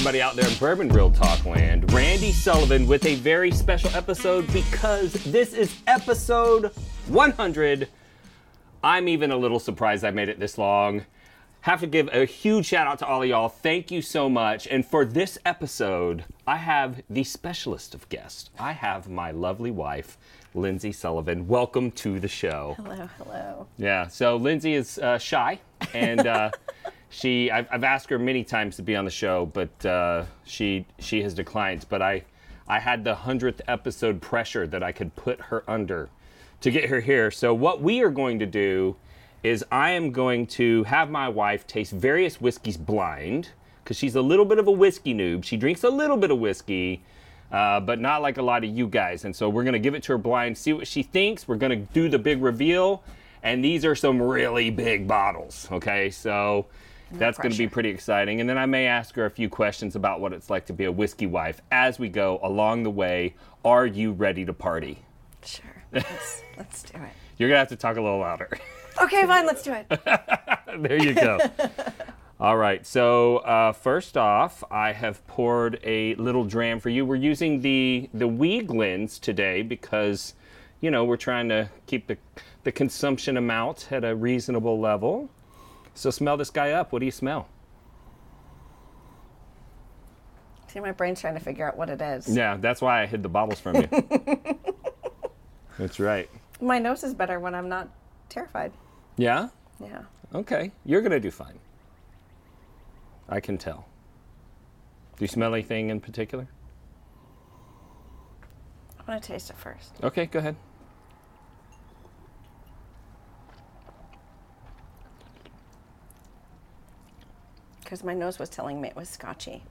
Everybody out there in Bourbon Real Talk Land. Randy Sullivan with a very special episode because this is episode 100. I'm even a little surprised I made it this long. Have to give a huge shout out to all of y'all. Thank you so much. And for this episode, I have the specialist of guests. I have my lovely wife, Lindsay Sullivan. Welcome to the show. Hello, hello. Yeah. So Lindsay is uh, shy, and uh, she I've, I've asked her many times to be on the show, but uh, she she has declined. But I I had the hundredth episode pressure that I could put her under to get her here. So what we are going to do is I am going to have my wife taste various whiskeys blind because she's a little bit of a whiskey noob. She drinks a little bit of whiskey. Uh, but not like a lot of you guys. And so we're going to give it to her blind, see what she thinks. We're going to do the big reveal. And these are some really big bottles, okay? So that's going to be pretty exciting. And then I may ask her a few questions about what it's like to be a whiskey wife as we go along the way. Are you ready to party? Sure. Let's, let's do it. You're going to have to talk a little louder. Okay, fine, let's do it. there you go. All right. So uh, first off, I have poured a little dram for you. We're using the the Weeglins today because, you know, we're trying to keep the the consumption amount at a reasonable level. So smell this guy up. What do you smell? See, my brain's trying to figure out what it is. Yeah, that's why I hid the bottles from you. that's right. My nose is better when I'm not terrified. Yeah. Yeah. Okay. You're gonna do fine. I can tell. Do you smell anything in particular? I want to taste it first. Okay, go ahead. Because my nose was telling me it was scotchy.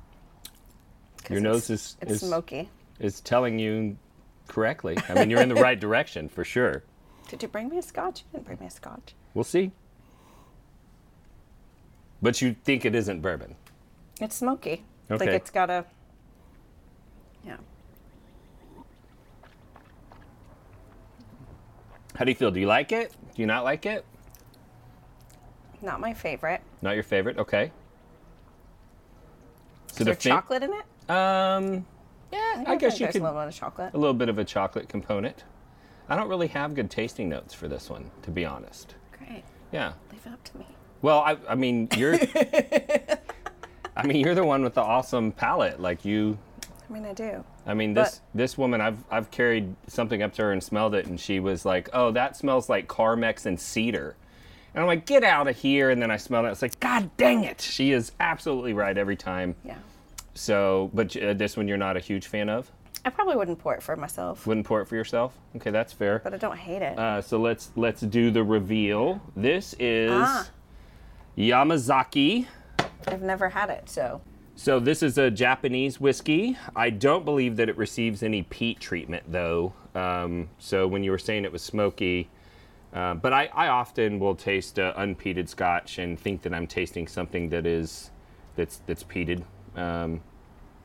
Your it's- nose is It's is, smoky. is telling you correctly. I mean, you're in the right direction for sure. Did you bring me a scotch? You didn't bring me a scotch. We'll see. But you think it isn't bourbon? It's smoky. Okay. Like it's got a. Yeah. How do you feel? Do you like it? Do you not like it? Not my favorite. Not your favorite? Okay. Is there the chocolate in it? Um, yeah, I, guess you there's could. a little bit of chocolate. a little bit of a chocolate component. I don't really have good tasting notes for this one, to be honest. Great. Yeah. Leave it up to me. Well, I, I mean, you're. I mean, you're the one with the awesome palate. Like you, I mean, I do. I mean, this But- this woman, I've I've carried something up to her and smelled it, and she was like, "Oh, that smells like Carmex and cedar," and I'm like, "Get out of here!" And then I smelled it. It's like, "God dang it!" She is absolutely right every time. Yeah. So, but uh, this one you're not a huge fan of. I probably wouldn't pour it for myself, Wouldn't pour it for yourself. Okay, that's fair. but I don't hate it. Uh, so let's let's do the reveal. This is Ah. Yamazaki. I've never had it, so So this is a Japanese whiskey. I don't believe that it receives any peat treatment though. Um, so when you were saying it was smoky, Uh, but I, I often will taste uh, unpeated Scotch and think that I'm tasting something that is that's that's peated. Um,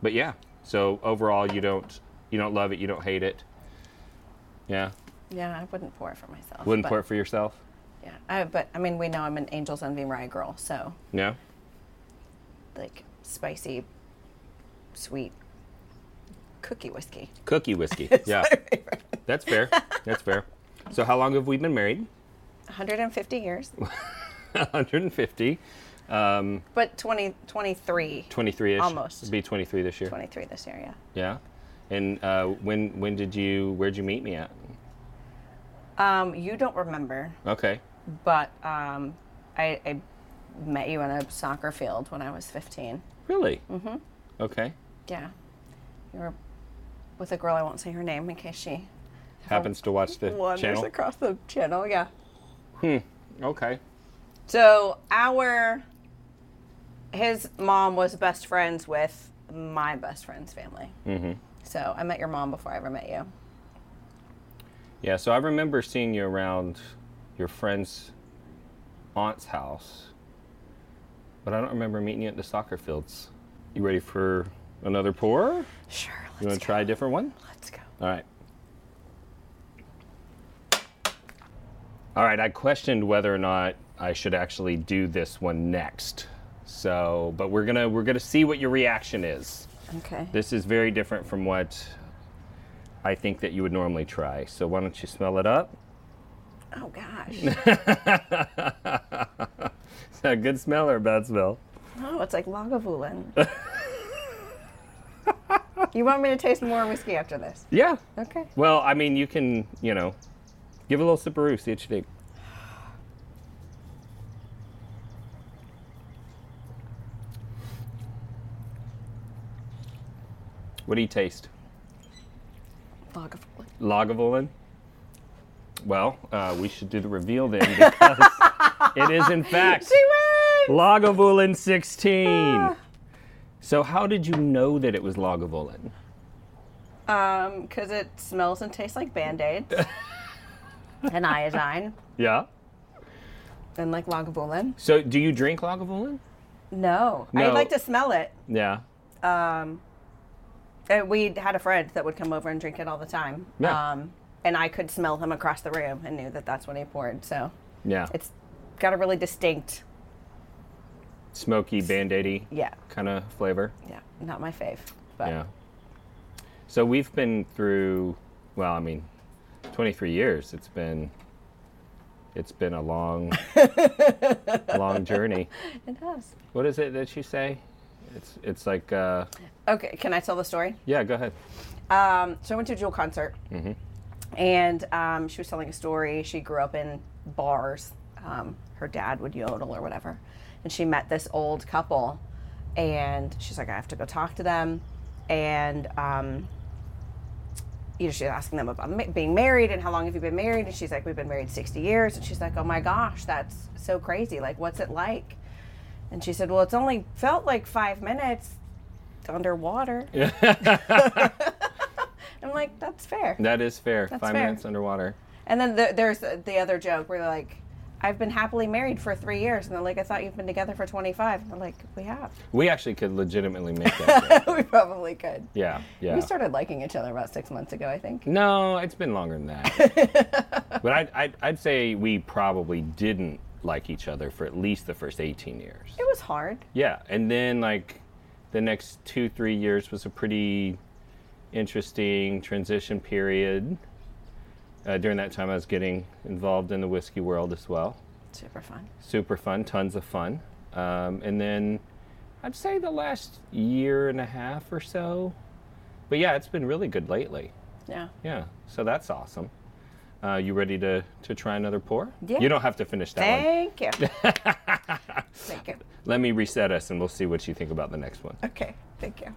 but yeah, so overall, you don't you don't love it, you don't hate it. Yeah, Yeah, I wouldn't pour it for myself. wouldn't but, pour it for yourself. Yeah, I, but I mean, we know I'm an Angel's Envy rye girl, so Yeah. like spicy, sweet cookie whiskey. Cookie whiskey. yeah, that's fair. That's fair. So how long have we been married? 150 years, 150. Um, but 20, 23, 23ish. Almost. It'll be 23 this year. 23 this year, yeah. Yeah. And uh, when when did you where'd you meet me at? Um, you don't remember, Okay. but um, I, I met you on a soccer field when I was 15. Really? Mm-hmm. Okay. Yeah, you were with a girl. I won't say her name in case she Happens to watch the wanders channel. across the channel. Yeah. Hmm. Okay. So our his mom was best friends with my best friend's family. Mm-hmm. So I met your mom before I ever met you. Yeah. So I remember seeing you around your friend's aunt's house, but I don't remember meeting you at the soccer fields. You ready for another pour? Sure. Let's You want to try a different one? Let's go. All right. All right, I questioned whether or not I should actually do this one next. So, but we're to we're to see what your reaction is. Okay. This is very different from what I think that you would normally try. So, why don't you smell it up? Oh gosh. Is that a good smell or a bad smell? oh, it's like Lagavulin. you want me to taste more whiskey after this? Yeah. Okay. Well, I mean, you can, you know, give a little sip sipperoo, see what you think. What do you taste? Lagavulin. Lagavulin? Well, uh, we should do the reveal then because it is, in fact, She wins. Lagavulin 16. So, how did you know that it was Lagavulin? Um, because it smells and tastes like Band-Aids. and iodine. Yeah. And like Lagavulin. So, do you drink Lagavulin? No. No. I'd like to smell it. Yeah. Um, uh, we had a friend that would come over and drink it all the time. Yeah. Um, and I could smell him across the room and knew that that's what he poured. So Yeah. it's got a really distinct, Smoky, band aidy yeah, kind of flavor. yeah, not my fave, but Yeah. So, we've been through, well, I mean, 23 years. It's been. It's been a long, long journey. it does. What is it that you say? It's it's like uh, Okay, can I tell the story? yeah. Go ahead. Um, so I went to a Jewel concert, and um, she was telling a story. She grew up in bars. Um, her dad would yodel or whatever, and she met this old couple, and she's like, I have to go talk to them, and um, you know, she's asking them about ma- being married and how long have you been married, and she's like, we've been married sixty years, and she's like, oh my gosh, that's so crazy. Like, what's it like? And she said, well, it's only felt like five minutes underwater. I'm like, that's fair. That is fair. That's Five fair. minutes underwater. And then the, there's the other joke where they're like, I've been happily married for three years. And they're like, I thought you've been together for 25. And I'm like, we have. We actually could legitimately make that. we probably could. yeah. Yeah. We started liking each other about six months ago, I think. No, it's been longer than that. but I'd, I'd, I'd say we probably didn't like each other for at least the first 18 years. It was hard. Yeah, and then like the next two, three years was a pretty interesting transition period. Uh, during that time, I was getting involved in the whiskey world as well. Super fun. Super fun, tons of fun. Um, and then I'd say the last year and a half or so. But yeah, it's been really good lately. Yeah. Yeah, so that's awesome. Uh, you ready to, to try another pour? Yeah. You don't have to finish that one. Thank you. thank you. Let me reset us and we'll see what you think about the next one. Okay. Thank you.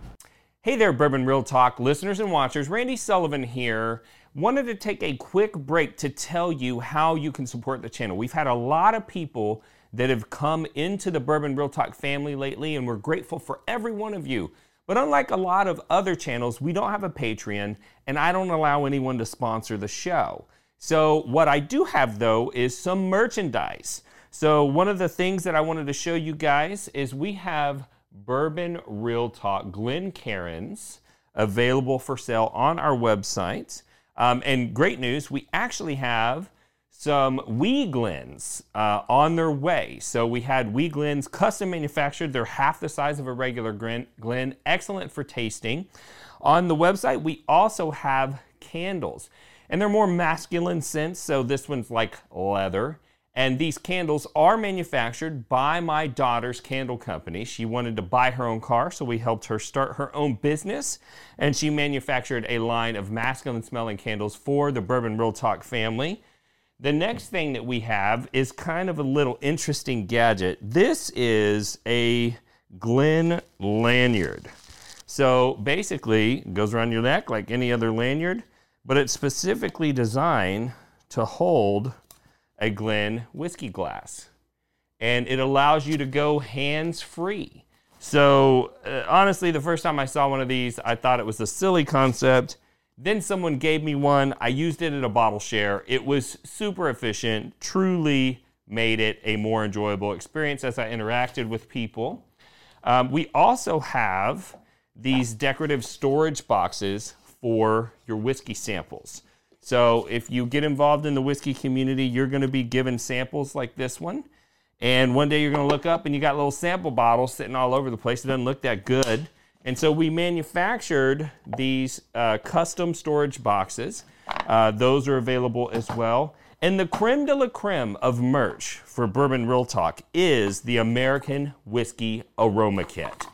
Hey there, Bourbon Real Talk listeners and watchers. Randy Sullivan here. Wanted to take a quick break to tell you how you can support the channel. We've had a lot of people that have come into the Bourbon Real Talk family lately, and we're grateful for every one of you. But unlike a lot of other channels, we don't have a Patreon, and I don't allow anyone to sponsor the show. So, what I do have though is some merchandise. So, one of the things that I wanted to show you guys is we have Bourbon Real Talk Glencairns available for sale on our website. Um, and great news, we actually have some wee glens uh, on their way. So we had wee glens custom manufactured. They're half the size of a regular glen, excellent for tasting. On the website, we also have candles, and they're more masculine scents. So this one's like leather. And these candles are manufactured by my daughter's candle company. She wanted to buy her own car, so we helped her start her own business. And she manufactured a line of masculine smelling candles for the Bourbon Real Talk family. The next thing that we have is kind of a little interesting gadget. This is a Glen lanyard. So basically, it goes around your neck like any other lanyard, but it's specifically designed to hold a Glen whiskey glass. And it allows you to go hands free. So, uh, honestly, the first time I saw one of these, I thought it was a silly concept. Then someone gave me one. I used it at a bottle share. It was super efficient, truly made it a more enjoyable experience as I interacted with people. Um, we also have these decorative storage boxes for your whiskey samples. So if you get involved in the whiskey community, you're going to be given samples like this one. And one day you're going to look up and you got little sample bottles sitting all over the place. It doesn't look that good. And so we manufactured these uh, custom storage boxes. Uh, those are available as well. And the creme de la creme of merch for Bourbon Real Talk is the American Whiskey Aroma Kit.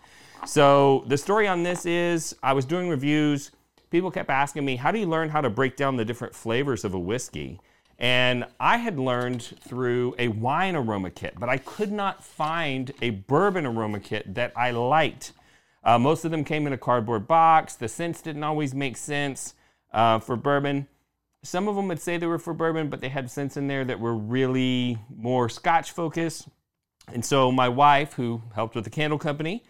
So the story on this is I was doing reviews. People kept asking me, how do you learn how to break down the different flavors of a whiskey? And I had learned through a wine aroma kit, but I could not find a bourbon aroma kit that I liked. Uh, most of them came in a cardboard box. The scents didn't always make sense uh, for bourbon. Some of them would say they were for bourbon, but they had scents in there that were really more Scotch focused. And so my wife, who helped with the candle company,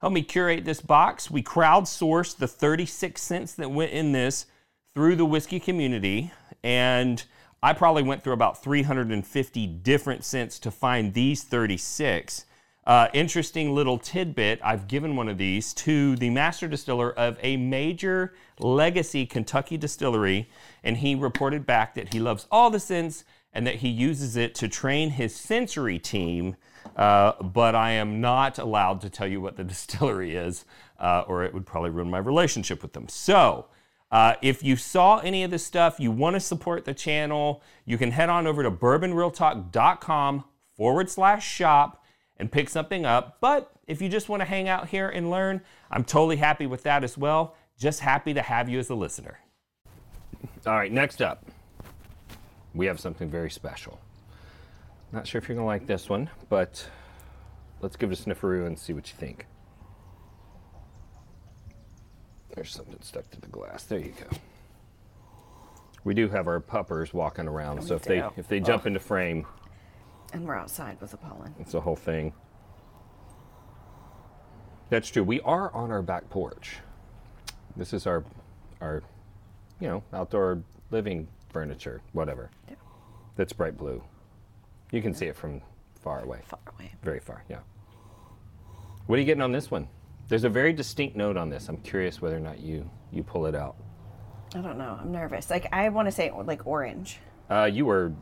helped me curate this box. We crowdsourced the 36 scents that went in this through the whiskey community. And I probably went through about 350 different scents to find these 36. Uh, interesting little tidbit I've given one of these to the master distiller of a major legacy Kentucky distillery, and he reported back that he loves all the scents and that he uses it to train his sensory team. Uh, but I am not allowed to tell you what the distillery is, uh, or it would probably ruin my relationship with them. So, uh, if you saw any of this stuff, you want to support the channel, you can head on over to bourbonrealtalk.com forward slash shop and pick something up. But if you just want to hang out here and learn, I'm totally happy with that as well. Just happy to have you as a listener. All right, next up, we have something very special. Not sure if you're to like this one, but let's give it a snifferoo and see what you think. There's something stuck to the glass. There you go. We do have our puppers walking around, so if they if they jump Ugh. into frame, And we're outside with the pollen. it's the whole thing. That's true. We are on our back porch. This is our our you know, outdoor living furniture, whatever. Yeah. That's bright blue. You can see it from far away. Far away. Very far, yeah. What are you getting on this one? There's a very distinct note on this. I'm curious whether or not you you pull it out. I don't know. I'm nervous. Like I want to say like orange. Uh, you were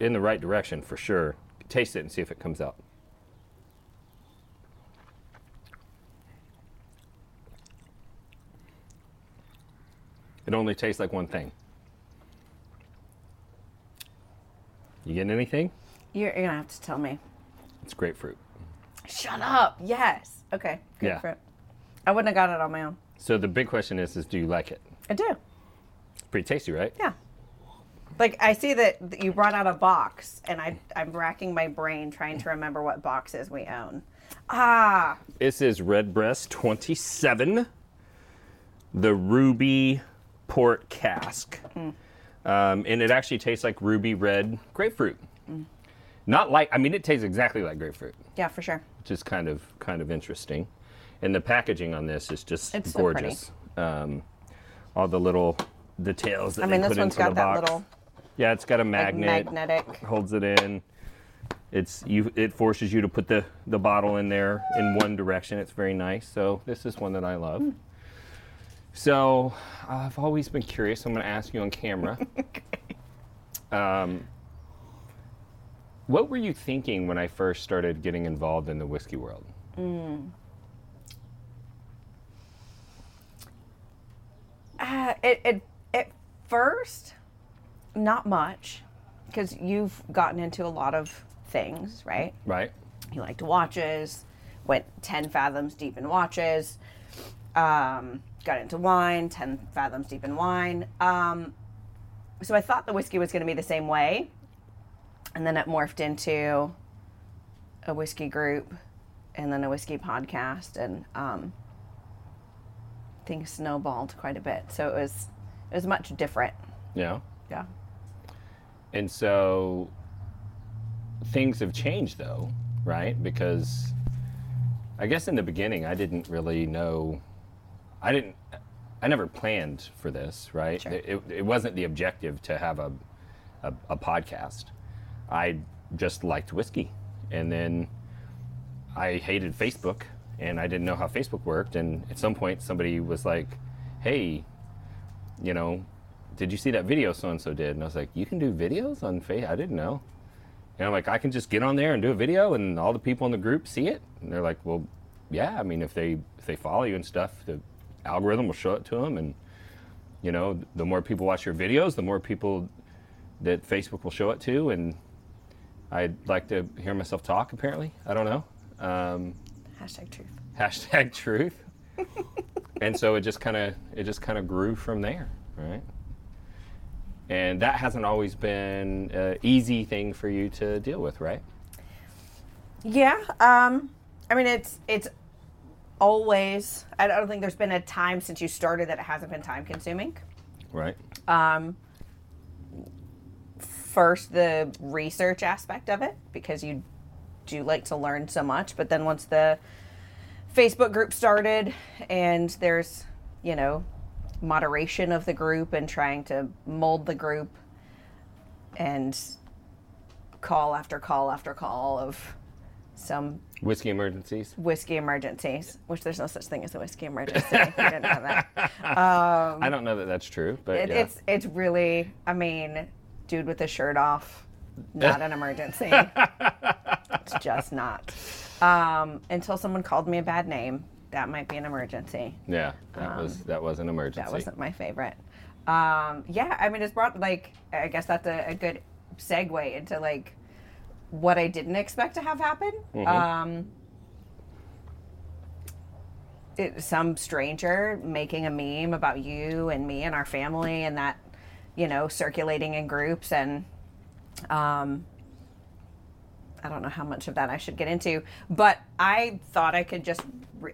in the right direction for sure. Taste it and see if it comes out. It only tastes like one thing. You getting anything? You're, you're gonna have to tell me. It's grapefruit. Shut up. Yes. Okay. Yeah. Grapefruit. I wouldn't have got it on my own. So the big question is, is do you like it? I do. It's pretty tasty, right? Yeah. Like I see that that you brought out a box, and I I'm racking my brain trying to remember what boxes we own. Ah, This is Redbreast 27, the ruby port cask. Um, and it actually tastes like ruby red grapefruit. Not like, I mean, it tastes exactly like grapefruit, yeah, for sure. which is kind of kind of interesting. And the packaging on this is just It's so pretty. gorgeous. um, all the little details that I mean, they this put one's into got the that box. little Yeah, it's got a like magnet. magnetic. holds it in. It's you. It forces you to put the the bottle in there in one direction. It's very nice. So this is one that I love. So I've always been curious. I'm going to ask you on camera. um, what were you thinking when I first started getting involved in the whiskey world? Uh, it, it at first, not much, because you've gotten into a lot of things, right? Right. You liked watches, went 10 fathoms deep in watches, um, got into wine, 10 fathoms deep in wine. Um, so I thought the whiskey was going to be the same way. And then it morphed into a whiskey group and then a whiskey podcast. And um, things snowballed quite a bit. So it was, it was much different. Yeah. Yeah. And so things have changed though, right? Because I guess in the beginning I didn't really know I didn't I never planned for this, right? Sure. It, it, wasn't the objective to have a, a a podcast. I just liked whiskey. And then I hated Facebook and I didn't know how Facebook worked and at some point somebody was like, "Hey, you know, did you see that video so and so did? And I was like, you can do videos on Facebook? I didn't know. And I'm like, I can just get on there and do a video and all the people in the group see it? And they're like, well, yeah, I mean, if they if they follow you and stuff, the algorithm will show it to them. And, you know, the more people watch your videos, the more people that Facebook will show it to. And I'd like to hear myself talk, apparently. I don't know. Um, Hashtag truth. hashtag truth. and so it just kind of it just kind of grew from there, right? And that hasn't always been an easy thing for you to deal with, right? Yeah. Um, I mean, it's it's always. I don't think there's been a time since you started that it hasn't been time consuming. Right. First, the research aspect of it because you do like to learn so much, but then once the Facebook group started and there's you know moderation of the group and trying to mold the group and call after call after call of some Whiskey emergencies. whiskey emergencies, which there's no such thing as a whiskey emergency. you didn't know that. I don't know that that's true, but It, yeah. It's it's really, I mean, dude with his shirt off, not an emergency. it's just not. Um, until someone called me a bad name, that might be an emergency. yeah, that was that was an emergency. That wasn't my favorite. Um, yeah, I mean, it's brought like I guess that's a, a good segue into like what I didn't expect to have happen. Um, it, some stranger making a meme about you and me and our family, and that you know circulating in groups, and um, I don't know how much of that I should get into, but I thought I could just.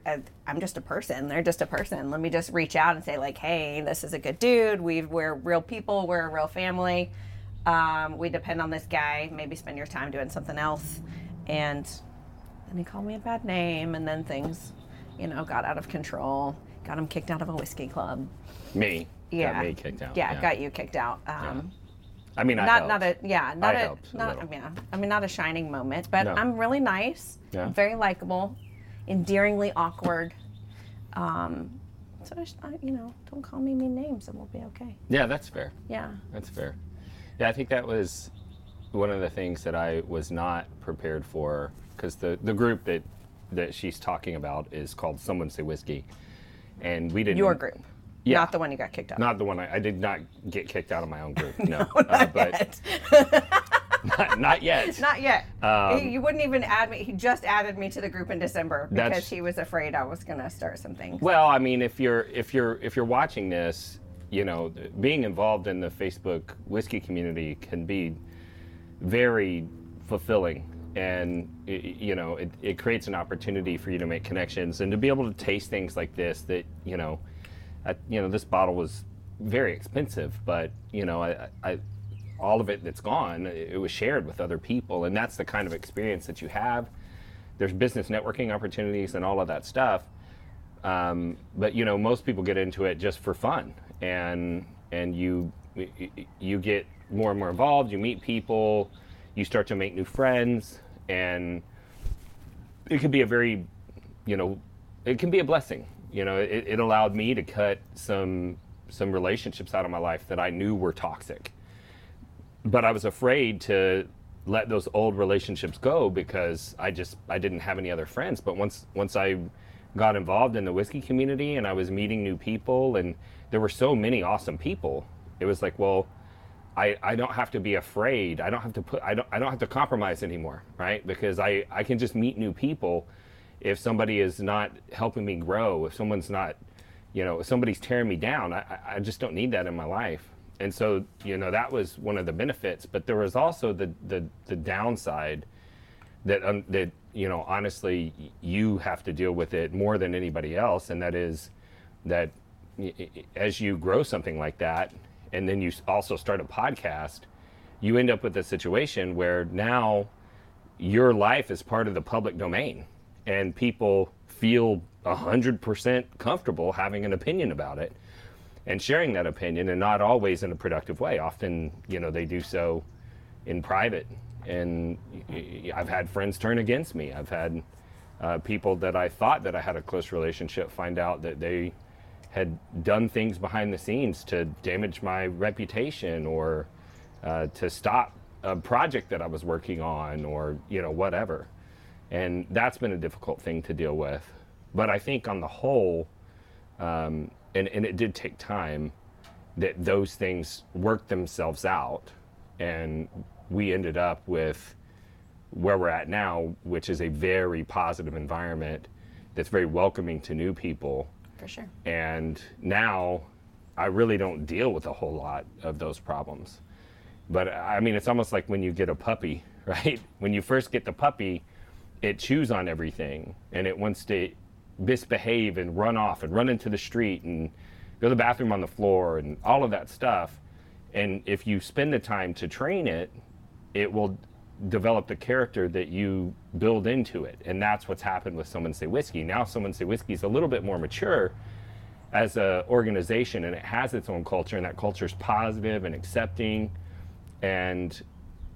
uh, I'm just a person. They're just a person. Let me just reach out and say like, "Hey, this is a good dude. we we're real people. We're a real family. Um, we depend on this guy. Maybe spend your time doing something else." And then he called me a bad name, and then things, you know, got out of control. Got him kicked out of a whiskey club. me. Yeah, Got me kicked out. Yeah, got you kicked out. Um, I mean, I not helped. not a yeah not I a a not little. yeah I mean not a shining moment, but No. I'm really nice, Yeah. very likable, endearingly awkward. Um, so I, I, you know, don't call me mean names, and we'll be okay. Yeah, that's fair. Yeah, That's fair. Yeah, I think that was one of the things that I was not prepared for because the, the group that that she's talking about is called Someone Say Whiskey, and we didn't. your group, Yeah. not the one you got kicked out. Not the one I, I did not get kicked out of my own group. No, uh, but not, not yet. Not yet. Um, he, you wouldn't even add me. He just added me to the group in December because he was afraid I was gonna start some things. Well, I mean, if you're if you're if you're watching this, you know, being involved in the Facebook whiskey community can be very fulfilling, and i- i- you know, it, it creates an opportunity for you to make connections and to be able to taste things like this. That you know, You know, this bottle was very expensive, but you know, I, I all of it that's gone, it was shared with other people, and that's the kind of experience that you have. There's business networking opportunities and all of that stuff um, but you know most people get into it just for fun and and you you get more and more involved, you meet people, you start to make new friends, and it can be a very, you know, it can be a blessing. You know, it, it allowed me to cut some some relationships out of my life that I knew were toxic. But I was afraid to let those old relationships go because I just I didn't have any other friends. But once once I got involved in the whiskey community and I was meeting new people and there were so many awesome people, it was like, well, I, I don't have to be afraid. I don't have to put I don't I don't have to compromise anymore, right? Because I, I can just meet new people if somebody is not helping me grow, if someone's not you know, if somebody's tearing me down, I, I just don't need that in my life. And so, you know, that was one of the benefits. But there was also the the, the downside that um, that you know, honestly, you have to deal with it more than anybody else, and that is that as you grow something like that, and then you also start a podcast, you end up with a situation where now your life is part of the public domain, and people feel 100% comfortable having an opinion about it and sharing that opinion and not always in a productive way. Often you know they do so in private. And i've had friends turn against me. I've had uh, people that i thought that i had a close relationship find out that they had done things behind the scenes to damage my reputation or uh, to stop a project that i was working on or you know whatever and that's been a difficult thing to deal with but I think on the whole, um, and, and it did take time, that those things worked themselves out. And we ended up with where we're at now, which is a very positive environment that's very welcoming to new people. For sure. And now I really don't deal with a whole lot of those problems. But I mean, it's almost like when you get a puppy, right? When you first get the puppy, it chews on everything and it wants to misbehave and run off and run into the street and go to the bathroom on the floor and all of that stuff. And if you spend the time to train it, it will develop the character that you build into it. And that's what's happened with Someone Say Whiskey. Now, Someone Say Whiskey is a little bit more mature as an organization and it has its own culture, and that culture is positive and accepting. And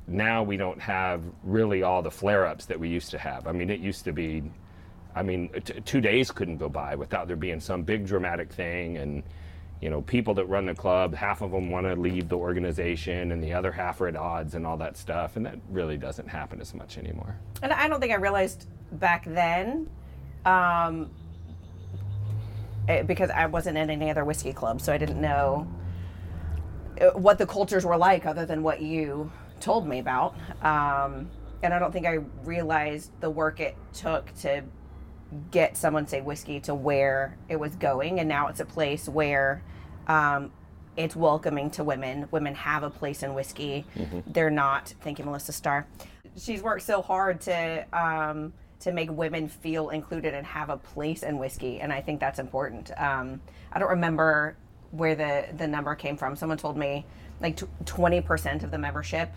now we don't have really all the flare ups that we used to have. I mean, it used to be I mean, t- two days couldn't go by without there being some big dramatic thing. And, you know, people that run the club, half of them want to leave the organization and the other half are at odds and all that stuff. And that really doesn't happen as much anymore. And I don't think I realized back then, um, it, because I wasn't in any other whiskey club, so I didn't know uh, what the cultures were like other than what you told me about. Um, and I don't think I realized the work it took to get someone say whiskey to where it was going and now it's a place where um, it's welcoming to women women have a place in whiskey mm-hmm. they're not thank you melissa starr she's worked so hard to um, to make women feel included and have a place in whiskey and i think that's important um, i don't remember where the the number came from someone told me like t- 20% of the membership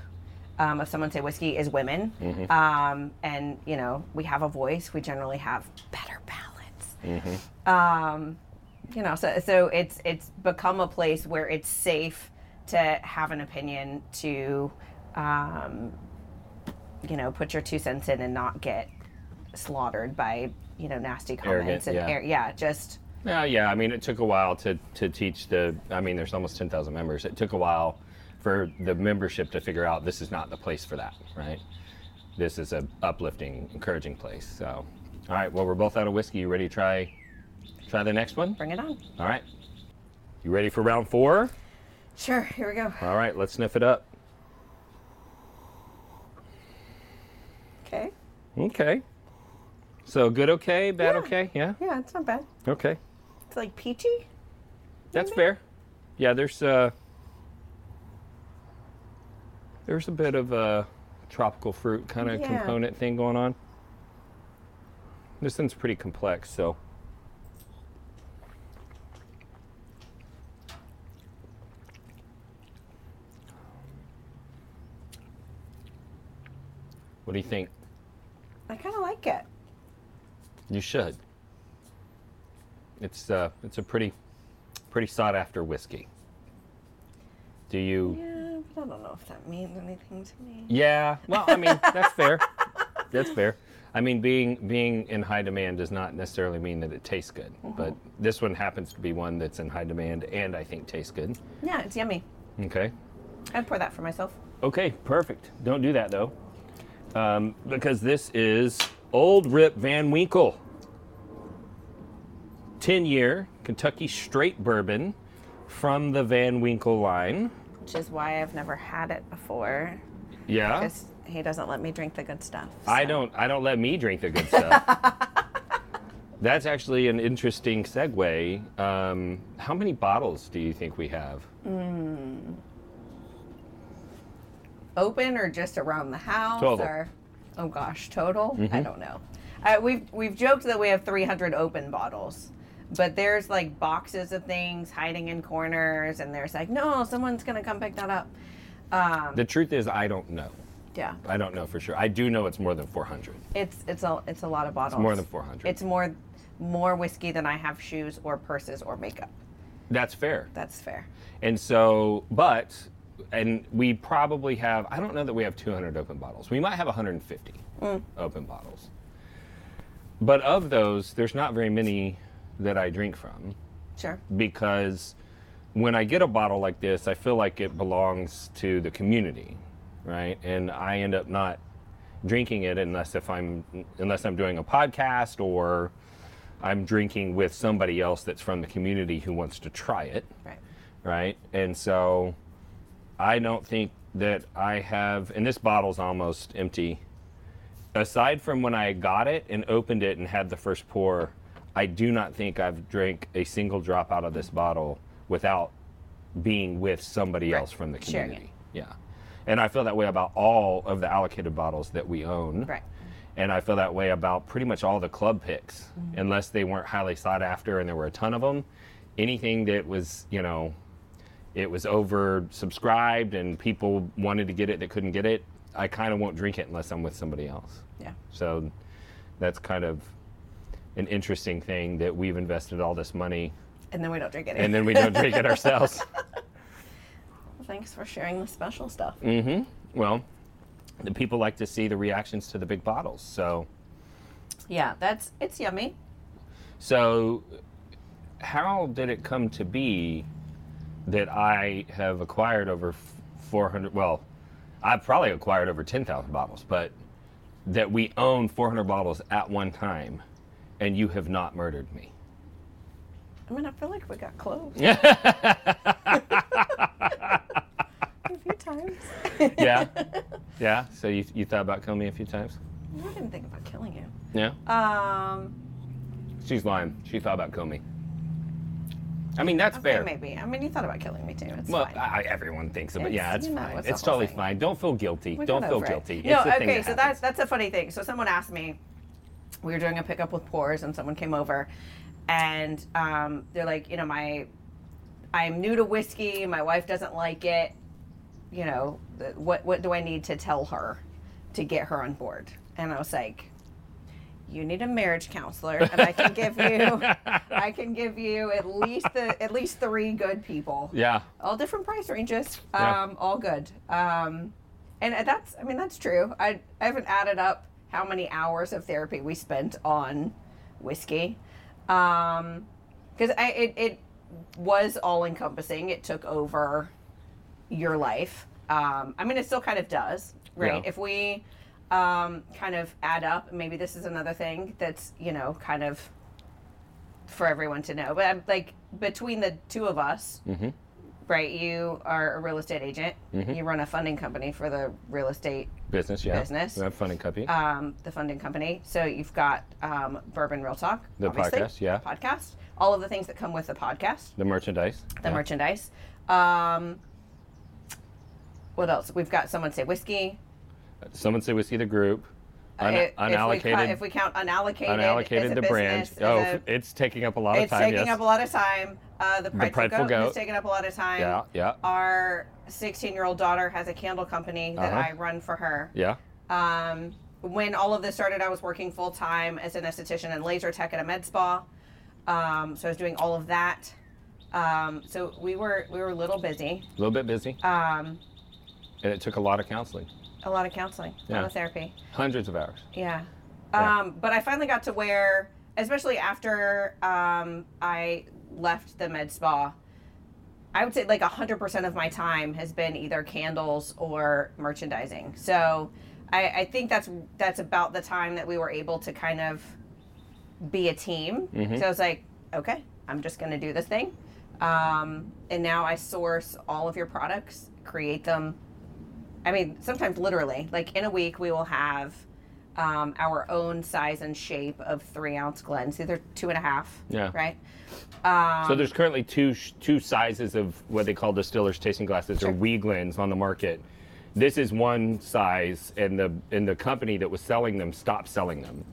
um, of someone say whiskey is women, mm-hmm. um, and you know we have a voice. We generally have better balance. Mm-hmm. Um, you know, so so it's it's become a place where it's safe to have an opinion, to um, you know put your two cents in and not get slaughtered by you know nasty comments Arrogant, and yeah. yeah, just. Yeah, yeah. I mean, it took a while to, to teach the. I mean, there's almost ten thousand members. It took a while for the membership to figure out this is not the place for that, right? This is a uplifting, encouraging place. So, all right. Well, we're both out of whiskey. You ready to try try the next one? Bring it on. All right. You ready for round four? Sure. Here we go. All right. Let's sniff it up. Okay. Okay. So good, okay, bad, Yeah. okay, yeah. Yeah, it's not bad. Okay. It's like peachy. That's Maybe? fair. Yeah, there's uh there's a bit of a tropical fruit kind of Yeah. component thing going on. This one's pretty complex, so. What do you think? I kind of like it. You should. It's uh, it's a pretty, pretty sought after whiskey. Do you? Yeah. I don't know if that means anything to me. Yeah. Well, I mean, that's fair. That's fair. I mean, being being in high demand does not necessarily mean that it tastes good, but this one happens to be one that's in high demand and I think tastes good. Yeah, it's yummy. Okay. I'd pour that for myself. Okay, perfect. Don't do that though, um, because this is Old Rip Van Winkle, ten-year Kentucky straight bourbon from the Van Winkle line. Which is why I've never had it before. Yeah. Because he doesn't let me drink the good stuff. I don't. I don't let me drink the good stuff. That's actually an interesting segue. Um, how many bottles do you think we have? Open or just around the house? Total. Or oh gosh, total? I don't know. Uh, we've we've joked that we have 300 open bottles, but there's like boxes of things hiding in corners, and there's like, no, someone's gonna come pick that up. Um, The truth is, I don't know. yeah, I don't know for sure. I do know it's more than 400. it's it's a it's a lot of bottles. more than 400. It's more more whiskey than I have shoes or purses or makeup. That's fair. That's fair. And so, but, and we probably have, I don't know that we have 200 open bottles. We might have 150 open bottles. But of those, there's not very many that I drink from Sure. because when I get a bottle like this, I feel like it belongs to the community, right? And I end up not drinking it unless if I'm unless I'm doing a podcast or I'm drinking with somebody else that's from the community who wants to try it Right. right? And so I don't think that I have, and this bottle's almost empty. Aside from when I got it and opened it and had the first pour, I do not think I've drank a single drop out of this bottle without being with somebody Right. else from the community. Yeah. And I feel that way about all of the allocated bottles that we own. Right. And I feel that way about pretty much all the club picks, mm-hmm. unless they weren't highly sought after and there were a ton of them. Anything that was, you know, it was oversubscribed and people wanted to get it that couldn't get it, I kind of won't drink it unless I'm with somebody else. Yeah. So that's kind of an interesting thing that we've invested all this money And then we don't drink it. and then we don't drink it ourselves. Thanks for sharing the special stuff. Mm-hmm. Well, the people like to see the reactions to the big bottles. So, Yeah, that's it's yummy. so how did it come to be that I have acquired over 400? Well, I've probably acquired over 10,000 bottles, but that we own 400 bottles at one time, and you have not murdered me. I mean, I feel like we got close. a few times. Yeah, yeah. So you you thought about killing me a few times? I didn't think about killing you. Yeah. Um, She's lying. She thought about killing me. I mean, that's okay, fair. maybe. I mean, you thought about killing me too. It's Well, fine. I, everyone thinks it. It's- Yeah, it's you know, fine. it's It's totally thing. fine. Don't feel guilty. We Don't feel over it. guilty. No, the okay, so happens. that's that's a funny thing. So someone asked me, we were doing a pickup with pours, and someone came over, and um, they're like, you know, my, I'm new to whiskey. My wife doesn't like it. You know, what what do I need to tell her to get her on board? And I was like. You need a marriage counselor, and I can give you, I can give you at least the at least three good people yeah. all different price ranges Yeah. um, all good um, and that's i mean that's true I, I haven't added up how many hours of therapy we spent on whiskey. Because I it, it was all encompassing it took over your life. Um, i mean it still kind of does right? Yeah. if we um, kind of add up maybe this is another thing that's you know kind of for everyone to know but I'm like between the two of us right you are a real estate agent. You run a funding company for the real estate Business, yeah. Business. We have fun and cuppy. um, the funding company. So you've got um, Bourbon Real Talk, The obviously, podcast, yeah. podcast, all of the things that come with the podcast, the merchandise. the yeah. merchandise. Um, what else? We've got someone say whiskey. Someone say whiskey the group. Un- if, unallocated. We, ca- if we count unallocated, unallocated the brand. Oh, a- it's taking up a lot of time. it's taking yes. up a lot of time. Uh, the Prideful, Prideful Goat, Goat. has taken up a lot of time. Yeah, yeah. Our 16 year old daughter has a candle company that Uh-huh. I run for her. yeah. Um, when all of this started, I was working full time as an esthetician and laser tech at a med spa. Um, so I was doing all of that. Um, so we were we were a little busy. A little bit busy. Um, and it took a lot of counseling, A lot of counseling, a Yeah. lot of therapy. hundreds of hours. Yeah. Yeah. Um, but I finally got to where, especially after um, I left the med spa, I would say like 100% of my time has been either candles or merchandising. So I, I think that's that's about the time that we were able to kind of be a team. So I was like, okay, I'm just going to do this thing. Um, and now I source all of your products, create them, I mean, sometimes literally, like in a week, we will have um, our own size and shape of three ounce Glens, either two and a half. Yeah. Right. Um, So there's currently two sh- two sizes of what they call distillers tasting glasses Sure. or Weeglins on the market. This is one size, and the and the company that was selling them stopped selling them.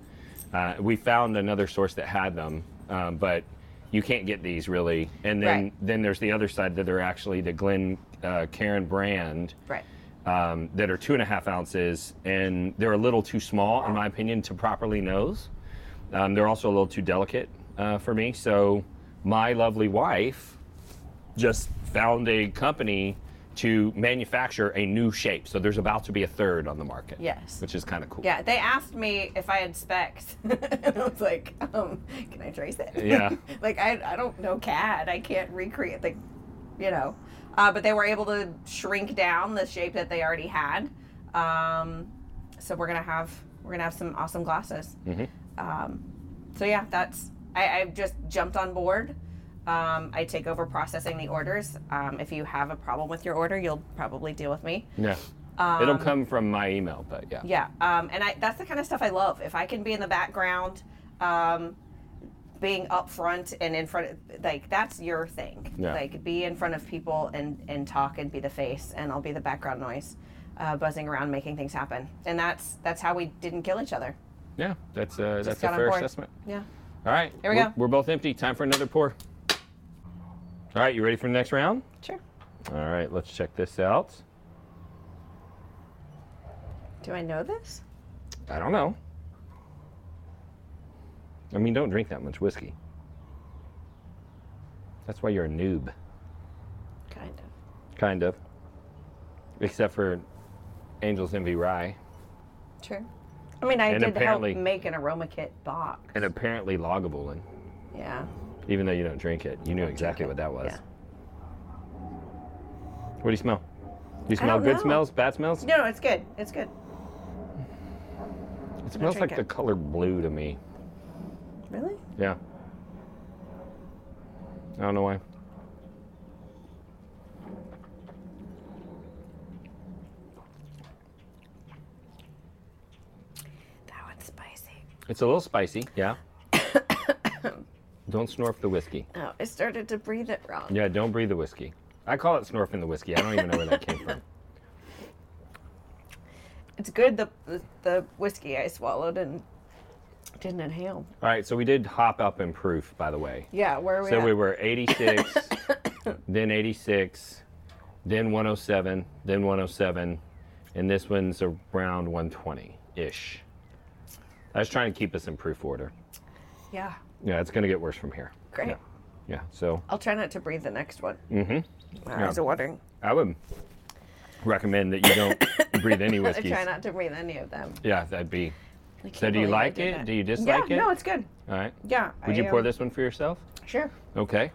Uh, we found another source that had them, um, but you can't get these really. And then Right. then there's the other side that are actually the Glen uh, Cairn brand. Right. Um, that are two and a half ounces, and they're a little too small, in my opinion, to properly nose. Um, they're also a little too delicate uh, for me. So my lovely wife just found a company to manufacture a new shape. So there's about to be a third on the market. Yes. Which is kind of cool. Yeah. They asked me if I had specs, and I was like, um, "Can I trace it?" Yeah. like I, I don't know CAD. I can't recreate the, you know. Uh, but they were able to shrink down the shape that they already had. Um, so we're gonna have we're gonna have some awesome glasses. Um, so yeah, that's I, I've just jumped on board. Um, I take over processing the orders. Um, if you have a problem with your order, you'll probably deal with me. Yeah. It'll come from my email, but yeah. Yeah, um, and I, that's the kind of stuff I love. If I can be in the background, um, being up front and in front, of, like that's your thing. Yeah. Like be in front of people and and talk and be the face, and I'll be the background noise, uh, buzzing around making things happen. And that's that's how we didn't kill each other. Yeah, that's uh, that's a fair assessment. Yeah. All right. Here we we're, go. We're both empty. Time for another pour. All right, you ready for the next round? Sure. All right, let's check this out. Do I know this? I don't know. I mean, don't drink that much whiskey. That's why you're a noob, Kind of. kind of. Except for Angel's Envy Rye, Sure. I mean, I And did apparently- help make an aroma kit box. and apparently Lagavulin, Yeah. even though you don't drink it. You knew exactly what that was. yeah. What do you smell? You smell don't good know. smells, bad smells? No, no, it's good. It's good. It smells like drink the it. color blue to me. Really? Yeah. I don't know why. That one's spicy. It's a little spicy, yeah. don't snorf the whiskey. Oh, I started to breathe it wrong. Yeah, don't breathe the whiskey. I call it snorfing the whiskey. I don't even know where that came from. It's good the, the the whiskey I swallowed and didn't inhale. All right, so we did hop up in proof, by the way. Yeah, where are we So at? we were 86, then 86, then 107, then 107, and this one's around 120 ish. I was trying to keep us in proof order. Yeah, Yeah, it's going to get worse from here. great. Yeah. Yeah, so I'll try not to breathe the next one. mm-hmm. I was wondering. I would recommend that you don't breathe any I try not to breathe any of them. Yeah, that'd be. So do you like it? that. Do you Yeah, dislike it? no, it's good. All right. Yeah. Would I, you pour um, this one for yourself? Sure. Okay.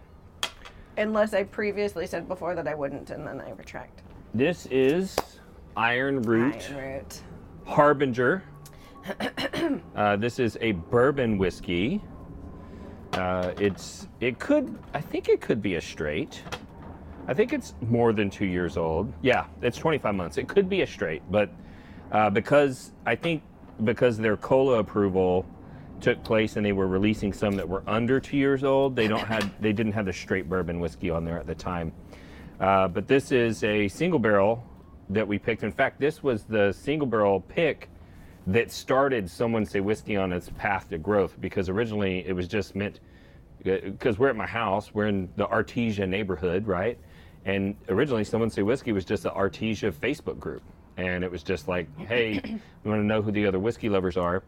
Unless I previously said before that I wouldn't, and then I retract. This is Iron Root Iron root. Harbinger. uh, this is a bourbon whiskey. Uh, it's it could I think it could be a straight. I think it's more than two years old. Yeah, it's 25 months. It could be a straight, but uh, because I think because their cola approval took place and they were releasing some that were under two years old, they don't had they didn't have the straight bourbon whiskey on there at the time. Uh, but this is a single barrel that we picked. In fact, this was the single barrel pick that started someone say whiskey on its path to growth because originally it was just meant because we're at my house we're in the artesia neighborhood right and originally someone say whiskey was just the artesia facebook group and it was just like hey we want to know who the other whiskey lovers are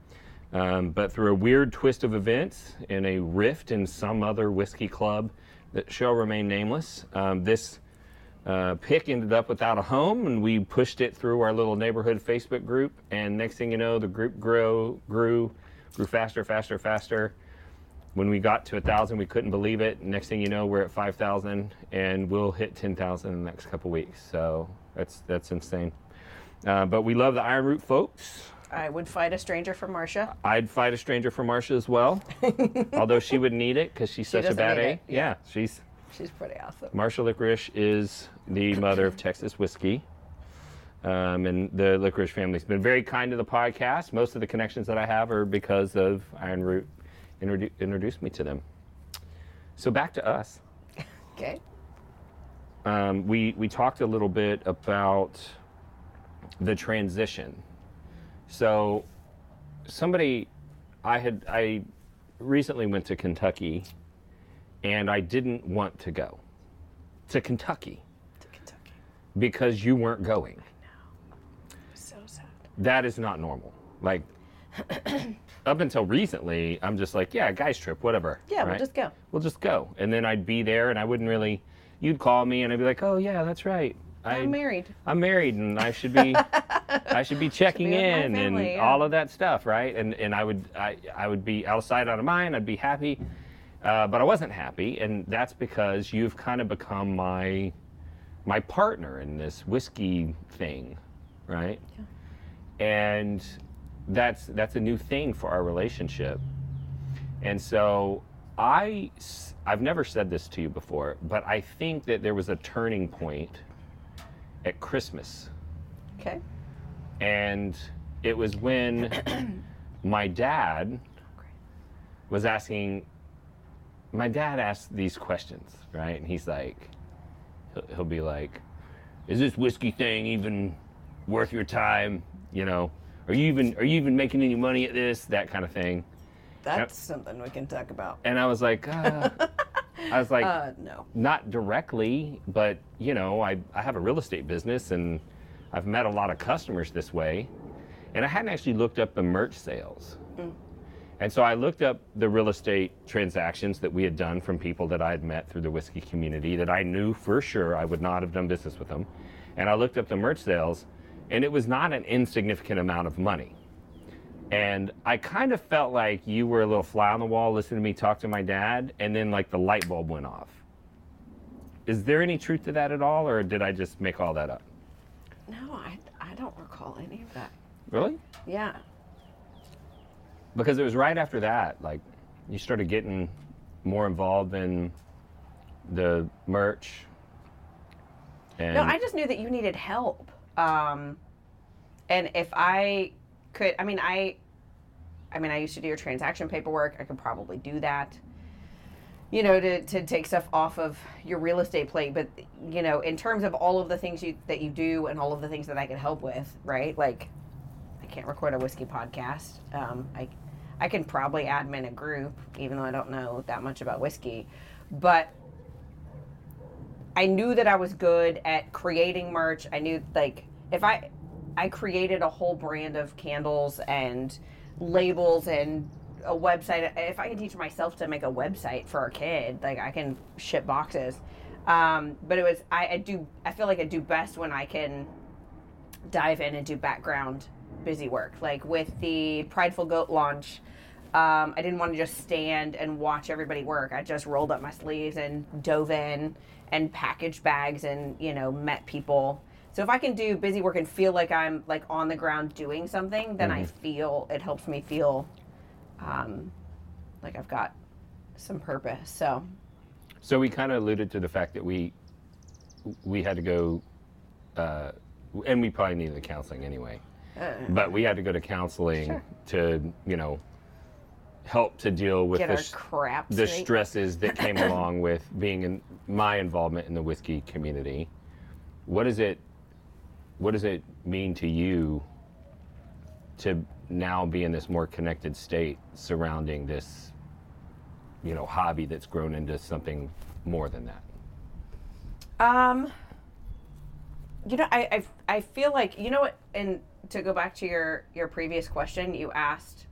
um, but through a weird twist of events and a rift in some other whiskey club that shall remain nameless um, this uh, pick ended up without a home, and we pushed it through our little neighborhood Facebook group. And next thing you know, the group grew, grew, grew faster, faster, faster. When we got to a thousand, we couldn't believe it. Next thing you know, we're at five thousand, and we'll hit ten thousand in the next couple weeks. So that's that's insane. Uh, but we love the Iron Root folks. I would fight a stranger for Marcia. I'd fight a stranger for Marcia as well, although she would need it because she's such a doesn't bad need A. it, Yeah. yeah. she's She's pretty awesome. Marcia Likarish is the mother of Texas whiskey. Um, and the Likarish family's been very kind to the podcast. Most of the connections that I have are because of Iron Root introdu- introduced me to them. So back to us. Okay. Um, we we talked a little bit about the transition. So somebody I had I recently went to Kentucky and I didn't want to go to Kentucky To Kentucky. because you weren't going. I know. So sad. That is not normal. Like up until recently, I'm just like, yeah, guys trip, whatever. Yeah, we'll right? just go. We'll just go. And then I'd be there and I wouldn't really you'd call me and I'd be like, "Oh yeah, that's right. I, I'm married. I'm married and I should be I should be checking with my in family, and yeah. all of that stuff, right? And and I would I, I would be out of sight, out of mind. I'd be happy, uh, but I wasn't happy, and that's because you've kind of become my my partner in this whiskey thing, right? Yeah. And that's that's a new thing for our relationship. And so I I've never said this to you before, but I think that there was a turning point at Christmas. Okay. And it was when my dad was asking my dad asked these questions, right? And he's like he'll, he'll be like, "Is this whiskey thing even worth your time? You know, are you even are you even making any money at this? That kind of thing." That's something we can talk about. And I was like, uh, I was like, Uh, no. not directly, but you know, I, I have a real estate business and I've met a lot of customers this way. And I hadn't actually looked up the merch sales. And so I looked up the real estate transactions that we had done from people that I had met through the whiskey community that I knew for sure I would not have done business with them. And I looked up the merch sales, and it was not an insignificant amount of money. And I kind of felt like you were a little fly on the wall listening to me talk to my dad, and then like the light bulb went off. Is there any truth to that at all, or did I just make all that up? No, I, I don't recall any of that. Really? Yeah. Because it was right after that, like you started getting more involved in the merch. And No, I just knew that you needed help. Um, and if I could, I mean, I, I mean, I used to do your transaction paperwork. I could probably do that. You know, to, to take stuff off of your real estate plate. But you know, in terms of all of the things you that you do and all of the things that I could help with, right? Like, I can't record a whiskey podcast. Um, I, I can probably admin a group, even though I don't know that much about whiskey. But I knew that I was good at creating merch. I knew like if I I created a whole brand of candles and labels and a website. If I can teach myself to make a website for a kid, like I can ship boxes. Um, but it was I, I do I feel like I do best when I can dive in and do background busy work. Like with the Prideful Goat launch, um, I didn't want to just stand and watch everybody work. I just rolled up my sleeves and dove in and packaged bags and you know met people. So if I can do busy work and feel like I'm like on the ground doing something, then I feel it helps me feel um, like I've got some purpose. So So we kind of alluded to the fact that we we had to go, uh, and we probably needed the counseling anyway. but we had to go to counseling Sure. to you know help to deal with get the, crap the straight. stresses that came along with being in my involvement in the whiskey community. What is it what does it mean to you to now be in this more connected state surrounding this you know hobby that's grown into something more than that? Um, you know, I, I I feel like you know what, and to go back to your your previous question, you asked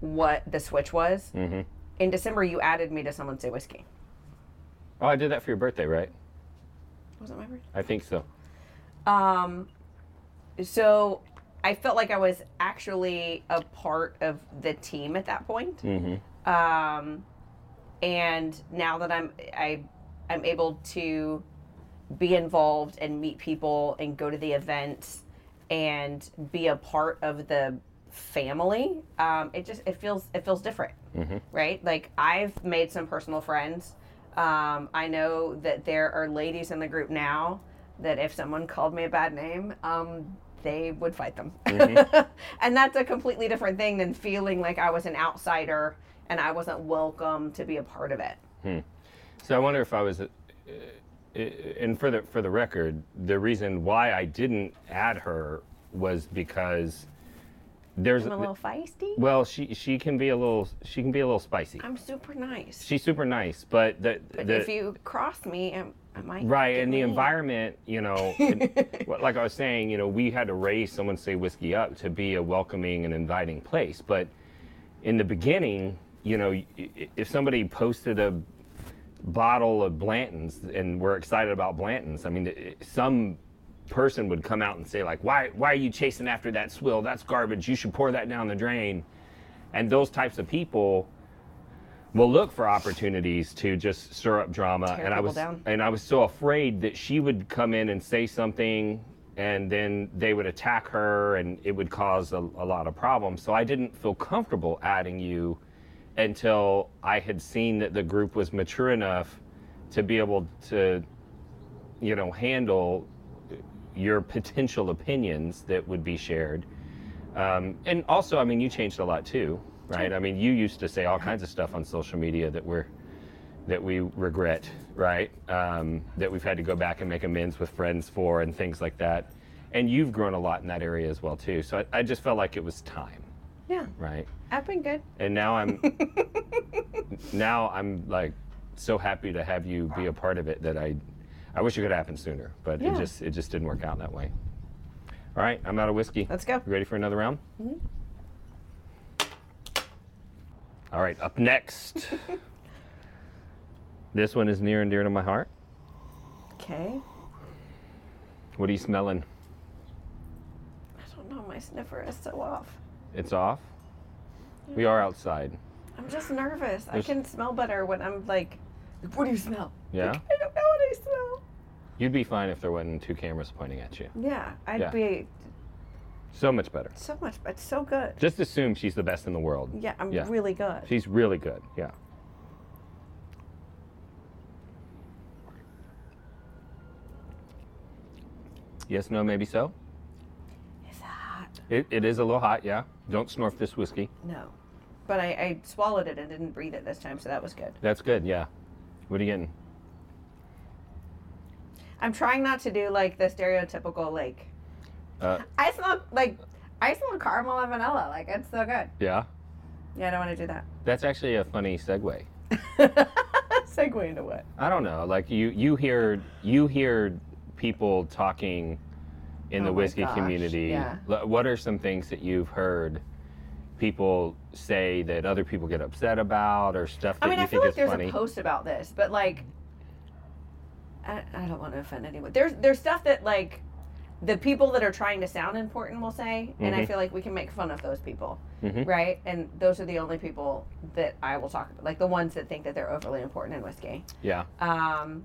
what the switch was. Mm-hmm. In December, you added me to someone say whiskey. Oh, I did that for your birthday, right? Was it my birthday? I think so. Um, so I felt like I was actually a part of the team at that point. Um, and now that I'm I I'm able to be involved and meet people and go to the events and be a part of the family um, it just it feels it feels different right? Like i've made some personal friends. Um, i know that there are ladies in the group now that if someone called me a bad name um, they would fight them. And that's a completely different thing than feeling like i was an outsider and i wasn't welcome to be a part of it. So I wonder if I was, uh, and for the for the record, the reason why I didn't add her was because there's i'm a little feisty? Well she she can be a little she can be a little spicy. i'm super nice. She's super nice, but the, but the if you cross me I might right and the environment, you know, it- like I was saying, you know, we had to raise someone say whiskey up to be a welcoming and inviting place, but in the beginning, you know, if somebody posted a bottle of Blanton's and we're excited about Blanton's, I mean, some person would come out and say like, why, why are you chasing after that swill? That's garbage. You should pour that down the drain. And those types of people will look for opportunities to just stir up drama. Tear and I was, down. and I was so afraid that she would come in and say something and then they would attack her and it would cause a, a lot of problems. So I didn't feel comfortable adding you until I had seen that the group was mature enough to be able to, you know, handle your potential opinions that would be shared. Um, and also, I mean, you changed a lot too, right? I mean, you used to say all kinds of stuff on social media that we're that we regret, right? Um, that we've had to go back and make amends with friends for and things like that. And you've grown a lot in that area as well too. So I, I just felt like it was time, yeah right? i've been good And now I'm now I'm like so happy to have you be a part of it that I I wish it could happen sooner, but Yeah. it just it just didn't work out that way. All right, I'm out of whiskey. Let's go. You ready for another round? All right, up next. this one is near and dear to my heart. okay What are you smelling? i don't know my sniffer is so off It's off. We are outside. i'm just nervous i can smell better when i'm like what do you smell Yeah? i don't know what i smell You'd be fine if there wasn't two cameras pointing at you. yeah i'd Yeah. be So much better. so much it's so good Just assume she's the best in the world. yeah i'm Yeah. really good She's really good. Yeah. Yes, no, maybe so. it's hot It, it is a little hot, yeah. Don't snorf this whiskey. no but I, I swallowed it and didn't breathe it this time so that was good That's good, yeah. What are you getting? i'm trying not to do like the stereotypical like Uh, i smell like i smell caramel and vanilla like it's so good yeah. yeah i don't want to do that That's actually a funny segue. segue into what I don't know. Like you, you hear you hear people talking in Oh the whiskey gosh, community. yeah. What are some things that you've heard people say that other people get upset about, or stuff that I mean, you I feel think like is there's funny? a post about this, but like, I, I don't want to offend anyone. There's there's stuff that like the people that are trying to sound important will say, and I Mhm. feel like we can make fun of those people, Mhm. right? And those are the only people that I will talk about, like the ones that think that they're overly important in whiskey. yeah. Um,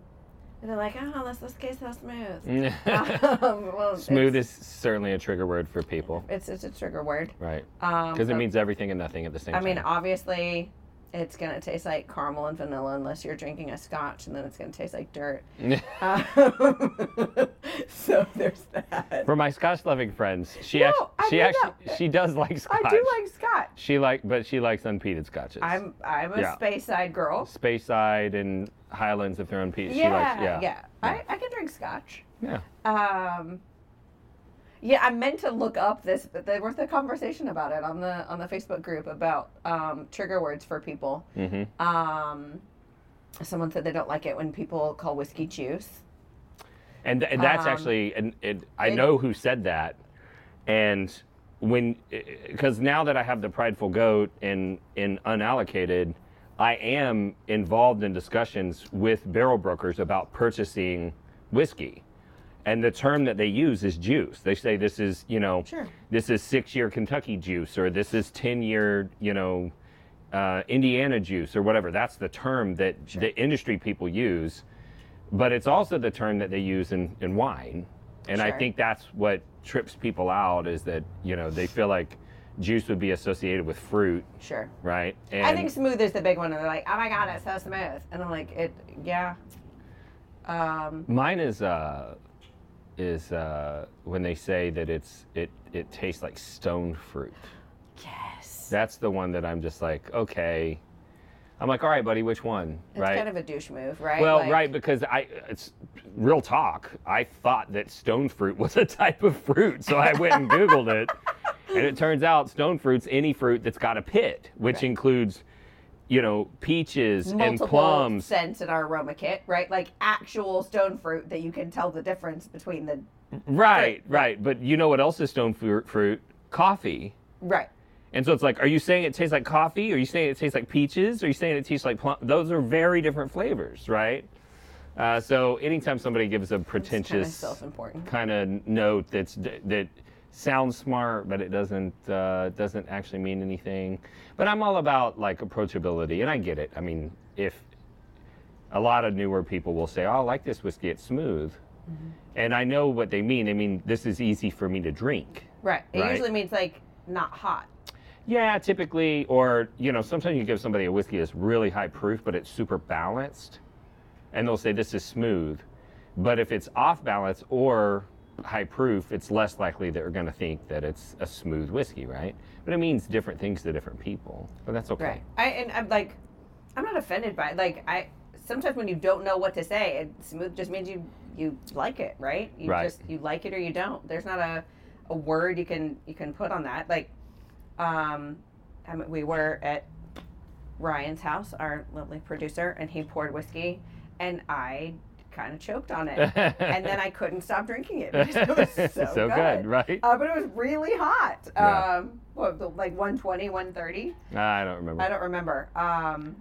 and they're like, oh, this whiskey's so smooth. um, well, Smooth is certainly a trigger word for people, it's it's a trigger word. right? Um, Because it means everything and nothing at the same I time. I mean, obviously, it's gonna taste like caramel and vanilla unless you're drinking a scotch, and then it's gonna taste like dirt. Um, so there's that. For my Scotch-loving friends, she No, actually, I she actually, she does like Scotch. I do like scotch. She like, but she likes unpeated scotches. I'm I'm a Yeah. Speyside girl. Speyside and Highlands if they're unpeated. Yeah, she likes, yeah, yeah, I, I can drink scotch. yeah. Um, yeah, I meant to look up this, but there was a conversation about it on the on the Facebook group about um, trigger words for people. hmm Um, someone said they don't like it when people call whiskey juice. And, th- and that's Um, actually, and it, I it- know who said that. And when, because now that I have the prideful goat in in unallocated, I am involved in discussions with barrel brokers about purchasing whiskey. And the term that they use is juice. They say this is, you know, Sure. this is six year Kentucky juice or this is 10 year, you know, uh, Indiana juice or whatever. That's the term that the industry people use. But it's also the term that they use in, in wine. And I think that's what trips people out is that, you know, they feel like juice would be associated with fruit, Sure. right? And I think smooth is the big one, and they're like, "Oh my god, it's so smooth," and I'm like, "It, yeah." Um, Mine is uh, is uh, when they say that it's it it tastes like stone fruit. yes. That's the one that I'm just like, okay. I'm like, all right, buddy, which one? It's right. kind of a douche move, right? well, Like, right, because I it's real talk. I thought that stone fruit was a type of fruit, so I went and Googled it, and it turns out stone fruit's any fruit that's got a pit, which Right. includes, you know, peaches and multiple plums. scents in our aroma kit, right? Like actual stone fruit that you can tell the difference between the Right, right. But you know what else is stone fruit? Fruit, coffee. right. And so it's like, are you saying it tastes like coffee? Are you saying it tastes like peaches? Are you saying it tastes like plum? Those are very different flavors, right? Uh, so anytime somebody gives a It's kind of pretentious self-important. kind of note that's that sounds smart, but it doesn't uh, doesn't actually mean anything. But I'm all about like approachability, and I get it. I mean, if a lot of newer people will say, "Oh, I like this whiskey; it's smooth," Mm-hmm. and I know what they mean. I mean, this is easy for me to drink. Right. It Right. usually means like not hot. Yeah, typically, or you know, sometimes you give somebody a whiskey that's really high proof, but it's super balanced, and they'll say this is smooth. But if it's off balance or high proof, it's less likely that we're going to think that it's a smooth whiskey, right? But it means different things to different people. But that's okay. Right. I and I'm like, I'm not offended by it. like I. Sometimes when you don't know what to say, it smooth just means you you like it, right? You Right. just you like it or you don't. There's not a a word you can you can put on that. Like, um, I mean, we were at Ryan's house, our lovely producer, and he poured whiskey, and I kind of choked on it, and then I couldn't stop drinking it because it was so, So good, right? Uh, but it was really hot. Yeah. Um, what, the- like 120, 130? I don't remember. I don't remember. Um,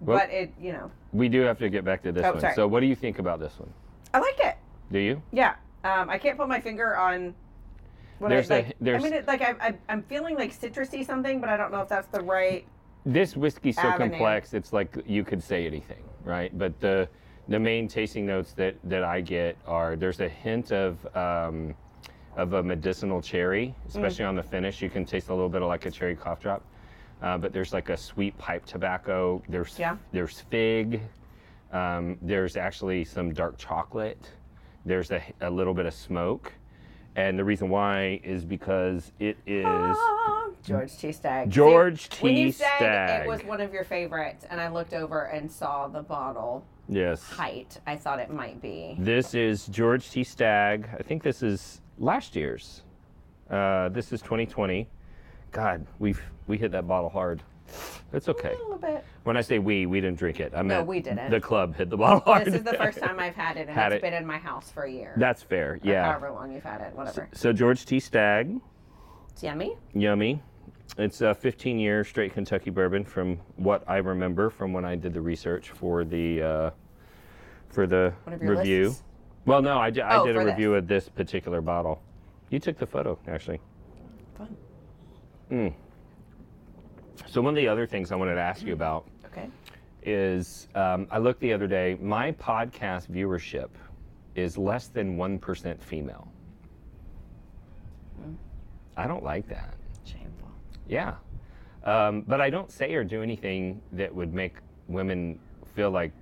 Well- but it, you know, we do have to get back to this Oh, one. sorry. So, what do you think about this one? I like it. Do you? Yeah. Um, I can't put my finger on. What There's I, a- like, there's- I mean, it, like I, I, I'm feeling like citrusy something, but I don't know if that's the right. this whiskey's so Avenue. complex it's like you could say anything right but the the main tasting notes that that i get are there's a hint of um, of a medicinal cherry Mm. especially on the finish you can taste a little bit of like a cherry cough drop uh, but there's like a sweet pipe tobacco there's Yeah. there's fig um, there's actually some dark chocolate there's a, a little bit of smoke and the reason why is because it is Ah, George T. Stagg. George See, When T. you said it was one of your favorites, and I looked over and saw the bottle yes height, I thought it might be. This is George T. Stagg. I think this is last year's. Uh, this is 2020. God, we've we hit that bottle hard. It's okay. A little bit. When I say we, we didn't drink it. I meant we didn't. The club hit the bottle hard. This is the first time I've had it, and Had it's it. been in my house for a year. That's fair. Or Yeah. However long you've had it, whatever. So George T. Stagg, It's yummy. yummy. It's a 15 year straight Kentucky bourbon from what I remember from when I did the research for the uh, for the One of your review. lists? Well, no, I, I Oh, did a for this. review of this particular bottle. You took the photo, actually. Fun. So one of the other things I wanted to ask you about Okay. is um, I looked the other day. My podcast viewership is less than one percent female. I don't like that. Shameful. Yeah, um, but I don't say or do anything that would make women feel like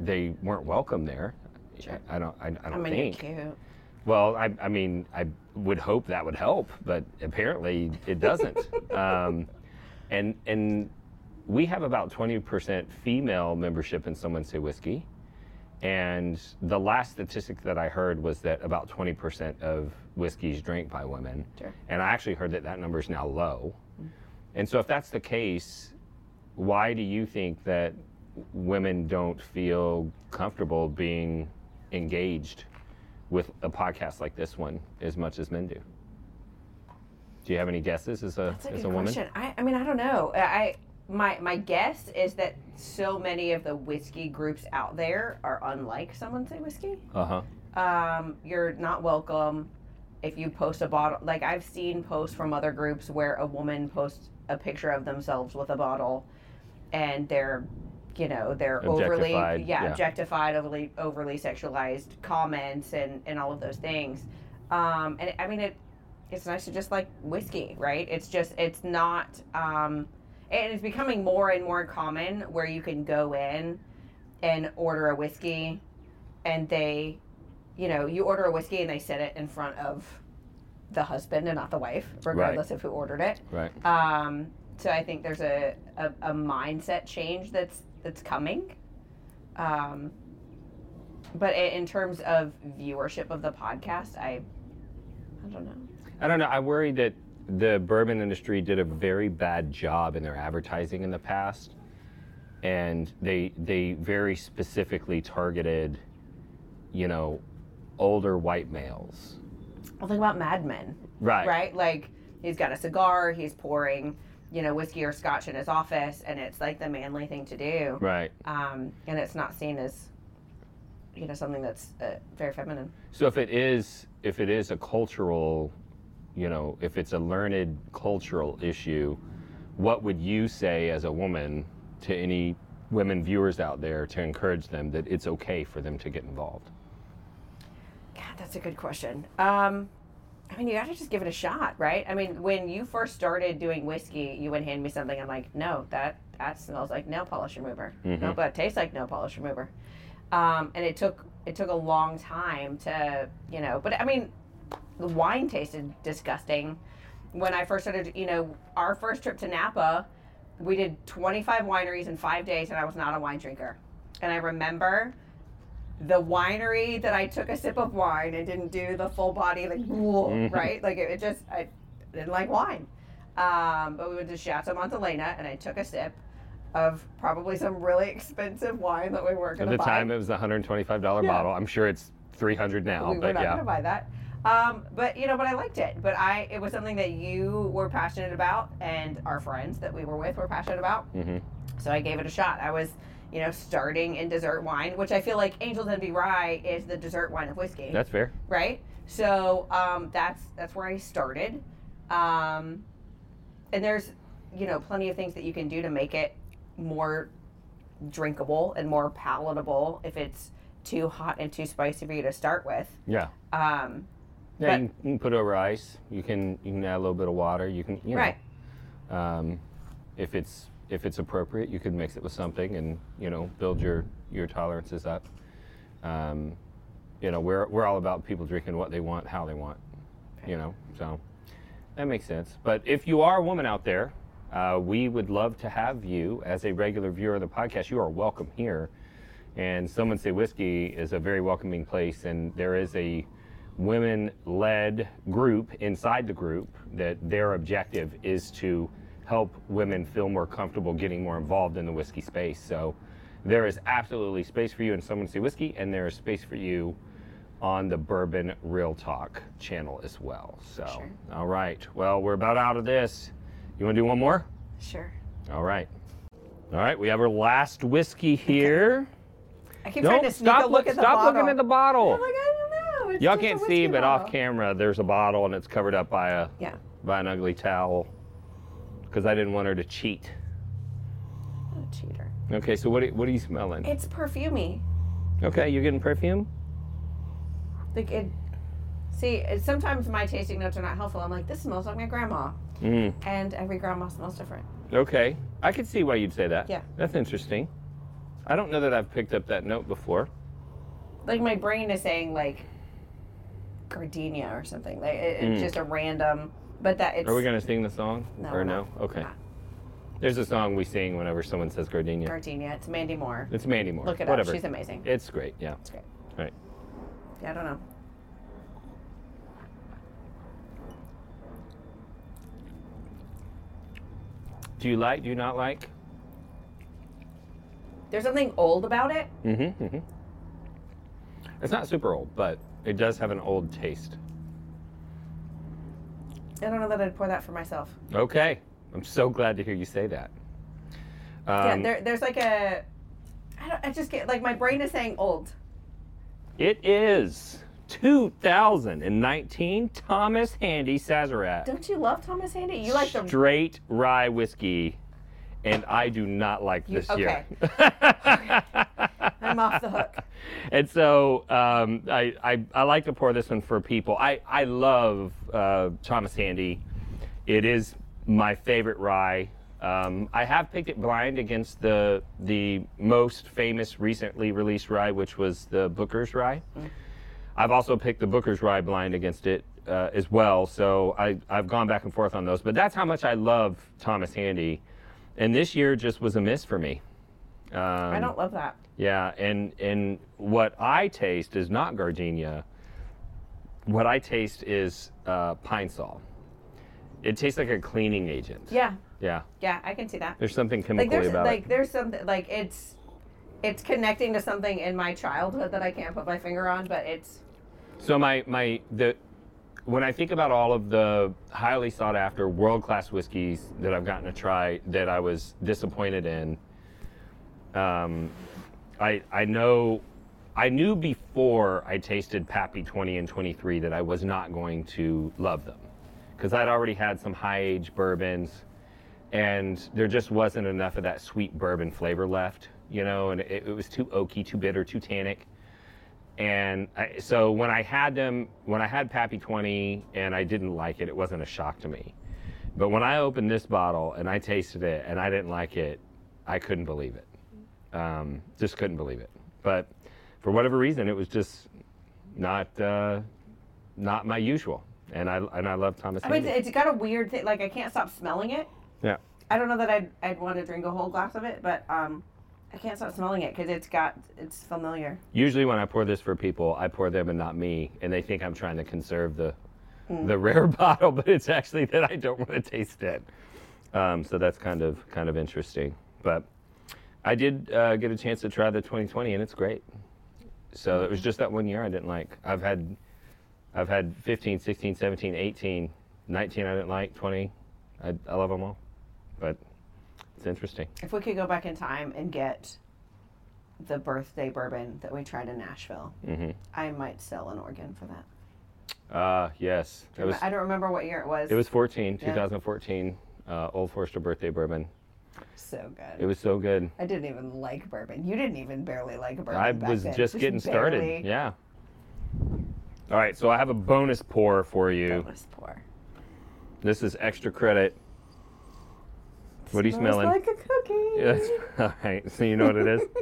they weren't welcome there. Sure. I don't. I, I I don't mean, think. you're cute. Well, I, I mean, I would hope that would help, but apparently it doesn't. um, and and we have about 20% female membership in Someone Say Whiskey. And the last statistic that I heard was that about 20% of whiskey is drank by women. Sure. And I actually heard that that number is now low. And so if that's the case, why do you think that women don't feel comfortable being engaged with a podcast like this one as much as men do? Do you have any guesses as a That's a as good a woman? question. I, I mean, I don't know. I my my guess is that so many of the whiskey groups out there are unlike someone say whiskey. Uh huh. Um, you're not welcome if you post a bottle. Like I've seen posts from other groups where a woman posts a picture of themselves with a bottle, and they're, you know, they're overly yeah, yeah. objectified, overly overly sexualized comments and and all of those things. Um, and I mean it. It's nice to just like whiskey, right? It's just it's not. Um, and it's becoming more and more common where you can go in and order a whiskey and they you know you order a whiskey and they set it in front of the husband and not the wife regardless of who ordered it Right. um, so i think there's a, a, a mindset change that's that's coming um, but in terms of viewership of the podcast i i don't know I don't know. I worry that the bourbon industry did a very bad job in their advertising in the past, and they they very specifically targeted, you know, older white males. Well think about mad men Right. right? Like he's got a cigar, he's pouring, you know, whiskey or scotch in his office, and it's like the manly thing to do. Right. Um, and it's not seen as, you know, something that's uh, very feminine. So if it is if it is a cultural, you know, if it's a learned cultural issue, what would you say as a woman to any women viewers out there to encourage them that it's okay for them to get involved? That's a good question. Um, I mean, you got to just give it a shot, right? I mean, when you first started doing whiskey, you would hand me something. I'm like, no, that that smells like nail polish remover. No, but it tastes like nail polish remover. Um, and it took it took a long time to, you know. But I mean, the wine tasted disgusting when I first started. You know, our first trip to Napa, we did 25 wineries in five days, and I was not a wine drinker. And I remember the winery that I took a sip of wine and didn't do the full body like "Whoa," right? Like it, it just I didn't like wine. Um, but we went to Chateau Montelena and I took a sip of probably some really expensive wine that we weren't At going the to buy. time, it was a $125 Yeah. bottle. I'm sure it's 300 now, we were but not yeah. going to buy that. Um, but you know but I liked it. But I it was something that you were passionate about and our friends that we were with were passionate about. Mhm. so I gave it a shot. I was you know starting in dessert wine which I feel like Angels Envy Rye is the dessert wine of whiskey That's fair. right? So um, that's that's where I started, um, and there's you know plenty of things that you can do to make it more drinkable and more palatable if it's too hot and too spicy for you to start with. Yeah. Um, Yeah, But- you, can, you can put over ice. You can you can add a little bit of water. You can you know, Right. Um, if it's if it's appropriate, you could mix it with something and you know build your your tolerances up. Um, you know, we're we're all about people drinking what they want, how they want. You know, so that makes sense. But if you are a woman out there, uh, we would love to have you as a regular viewer of the podcast. You are welcome here. And Someone Say Whiskey is a very welcoming place, and there is a women led group inside the group that their objective is to help women feel more comfortable getting more involved in the whiskey space. So there is absolutely space for you in Someone Say Whiskey, and there is space for you on the Bourbon Real Talk channel as well. So, Sure. all right. Well, we're about out of this. You want to do one more? sure. All right. All right. We have our last whiskey here. I keep trying Don't to sneak stop, a look look, at the stop bottle. looking at the bottle. I'm like, I don't know. It's Y'all can't see, whiskey but off camera, there's a bottle and it's covered up by a Yeah. by an ugly towel because I didn't want her to cheat. I'm a cheater. Okay, so what are, what are you smelling? It's perfumey. Okay, you're getting perfume. Like it. See, it- sometimes my tasting notes are not helpful. I'm like, this smells like my grandma, Mm, and every grandma smells different. okay, I could see why you'd say that. Yeah. that's interesting. I don't know that I've picked up that note before. Like my brain is saying like gardenia or something. Like it, it's just a random. But that it's. Are we gonna sing the song No, or we're no? not. Okay. Not. There's a song we sing whenever someone says gardenia. gardenia. It's Mandy Moore. it's Mandy Moore. Look it Whatever. up. She's amazing. It's great. Yeah. It's great. Right. Yeah, I don't know. Do you like? Do you not like? There's something old about it. Mm-hmm. mm-hmm. It's not super old, but it does have an old taste. I don't know that I'd pour that for myself. Okay. I'm so glad to hear you say that. yeah, Um, there, there's like a. I don't. I just get like my brain is saying old. It is 2019 Thomas Handy Sazerac. Don't you love Thomas Handy? You like the. straight rye whiskey, and I do not like You- this okay. year. I'm off the hook. and so um, I, I I like to pour this one for people. I I love uh, Thomas Handy. It is my favorite rye. Um, I have picked it blind against the the most famous recently released rye, which was the Booker's rye. I've also picked the Booker's rye blind against it uh, as well. So I I've gone back and forth on those. But that's how much I love Thomas Handy. And this year just was a miss for me. Um, I don't love that. yeah, and and what I taste is not gardenia. What I taste is uh, pine sol. It tastes like a cleaning agent. Yeah, Yeah. yeah, I can see that. There's something Like chemically there's about like it. there's something like it's it's connecting to something in my childhood that I can't put my finger on, but it's So my my the when I think about all of the highly sought after world class whiskeys that I've gotten to try that I was disappointed in, um, I I know I knew before I tasted Pappy 20 and 23 that I was not going to love them because I'd already had some high age bourbons and there just wasn't enough of that sweet bourbon flavor left, you know, and it, it was too oaky, too bitter, too tannic. And I, so when I had them, when I had Pappy 20 and I didn't like it, it wasn't a shock to me. But when I opened this bottle and I tasted it and I didn't like it, I couldn't believe it. Um, just couldn't believe it. But for whatever reason, it was just not uh, not my usual. And I and I love Thomas. I mean it's got a weird thing. Like I can't stop smelling it. yeah. I don't know that I'd I'd want to drink a whole glass of it, but um, I can't stop smelling it because it's got it's familiar. Usually when I pour this for people, I pour them and not me, and they think I'm trying to conserve the the rare bottle, but it's actually that I don't want to taste it. Um, so that's kind of kind of interesting. But I did uh, get a chance to try the 2020, and it's great. So it was just that one year I didn't like. I've had I've had 15, 16, 17, 18, 19 I didn't like, 20 I, I love them all. But it's interesting. If we could go back in time and get the birthday bourbon that we tried in Nashville, hmm I might sell an organ for that. Uh, yes. It was I don't remember what year it was. It was 14, Yeah. 2014, uh, Old Forester birthday bourbon. So good. It was so good. I didn't even like bourbon. You didn't even barely like bourbon. I was then. just getting started. barely Yeah. All right, so I have a bonus pour for you. Bonus pour. This is extra credit. What are you smelling? Like a cookie. Yes. All right, so you know what it is?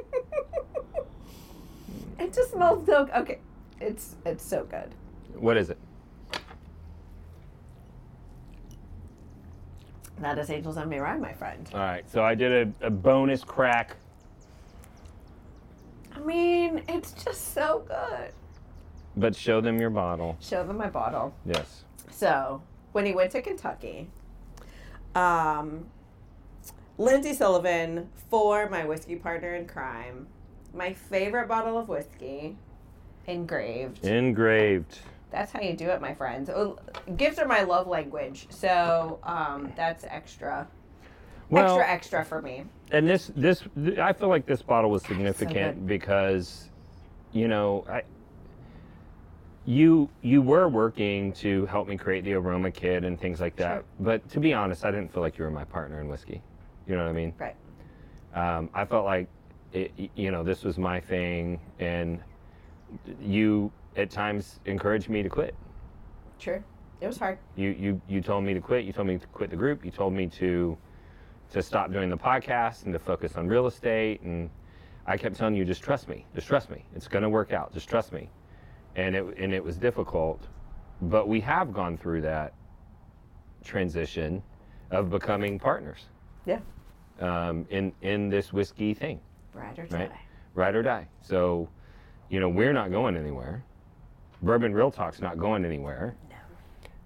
It just smells so. Okay, it's it's so good. What is it? That is Angels Envy Rye, my friend. All right, so I did a, a bonus crack. I mean, it's just so good. But show them your bottle. Show them my bottle. Yes. So, when he went to Kentucky, um, Lindsay Sullivan for my whiskey partner in crime, my favorite bottle of whiskey, engraved. Engraved. That's how you do it, my friends. Oh, Gifts are my love language, so um, that's extra, Well, extra, extra for me. and this this th- I feel like this bottle was significant good. because you know I you you were working to help me create the aroma kit and things like that Sure. but to be honest I didn't feel like you were my partner in whiskey you know what I mean Right. um, I felt like it, you know this was my thing and you at times encouraged me to quit Sure. It was hard. you you you told me to quit. You told me to quit the group. You told me to to stop doing the podcast and to focus on real estate. And I kept telling you, just trust me. Just trust me. It's going to work out. Just trust me. And it and it was difficult, but we have gone through that transition of becoming partners Yeah. um, in in this whiskey thing Ride or die. right? Ride or die. So, you know, we're not going anywhere. Bourbon Real Talk's not going anywhere.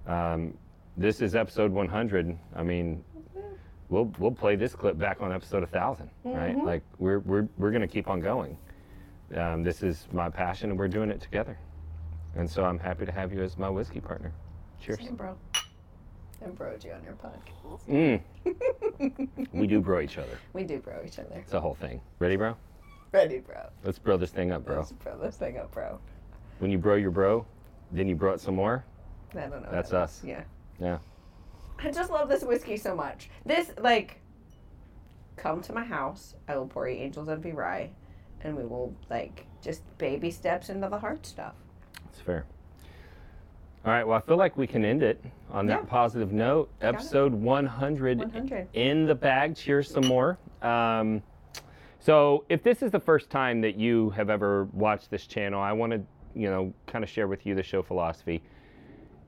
No. Um, this is episode 100. I mean, we'll we'll play this clip back on episode 1000, right? Like we're we're we're gonna keep on going. Um, this is my passion, and we're doing it together. And so I'm happy to have you as my whiskey partner. Cheers. Same, bro. I broed you on your podcast. We do bro each other. We do bro each other. It's a whole thing. Ready, bro? Ready, bro. Let's bro this thing up, bro. Let's bro this thing up, bro. When you bro your bro, then you bro it some more. I don't know. That's that us. Yeah. Yeah. I just love this whiskey so much. This, like, come to my house. I will pour you Angels Envy Rye, and we will, like, just baby steps into the hard stuff. That's fair. All right. Well, I feel like we can end it on that Yeah. positive note. Got it. Episode 100, 100. in the bag. Cheers some more. Um, so, if this is the first time that you have ever watched this channel, I want to, you know, kind of share with you the show philosophy.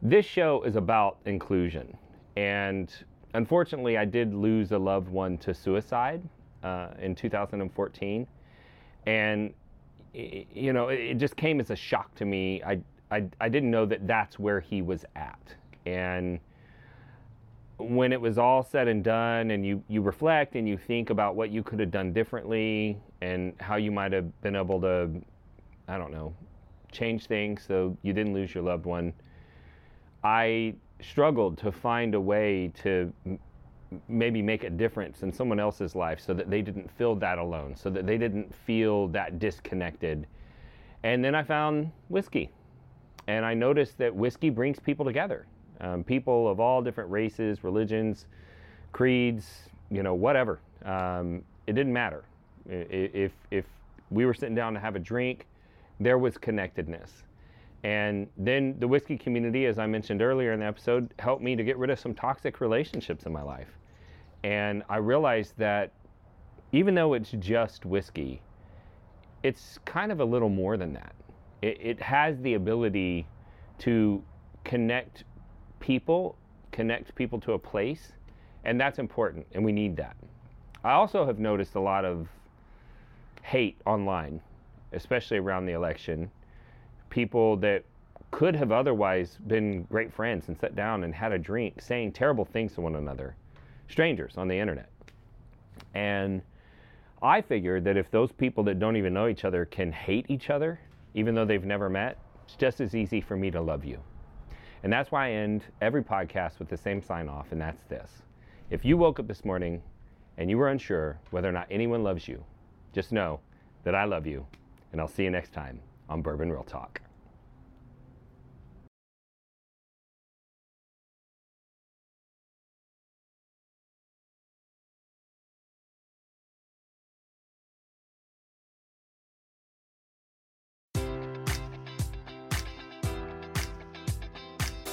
This show is about inclusion, and unfortunately, I did lose a loved one to suicide uh, in 2014, and you know, it just came as a shock to me. I, I, I didn't know that that's where he was at. And when it was all said and done, and you, you reflect and you think about what you could have done differently and how you might have been able to, I don't know, change things so you didn't lose your loved one, I struggled to find a way to m- maybe make a difference in someone else's life so that they didn't feel that alone, so that they didn't feel that disconnected. And then I found whiskey. And I noticed that whiskey brings people together. Um, people of all different races, religions, creeds, you know, whatever. Um, it didn't matter. If, if we were sitting down to have a drink, there was connectedness. And then the whiskey community, as I mentioned earlier in the episode, helped me to get rid of some toxic relationships in my life. And I realized that even though it's just whiskey, it's kind of a little more than that. It, it has the ability to connect people, connect people to a place, and that's important, and we need that. I also have noticed a lot of hate online, especially around the election. People that could have otherwise been great friends and sat down and had a drink saying terrible things to one another, strangers on the internet. And I figured that if those people that don't even know each other can hate each other, even though they've never met, it's just as easy for me to love you. And that's why I end every podcast with the same sign off, and that's this. If you woke up this morning and you were unsure whether or not anyone loves you, just know that I love you, and I'll see you next time on Bourbon Real Talk.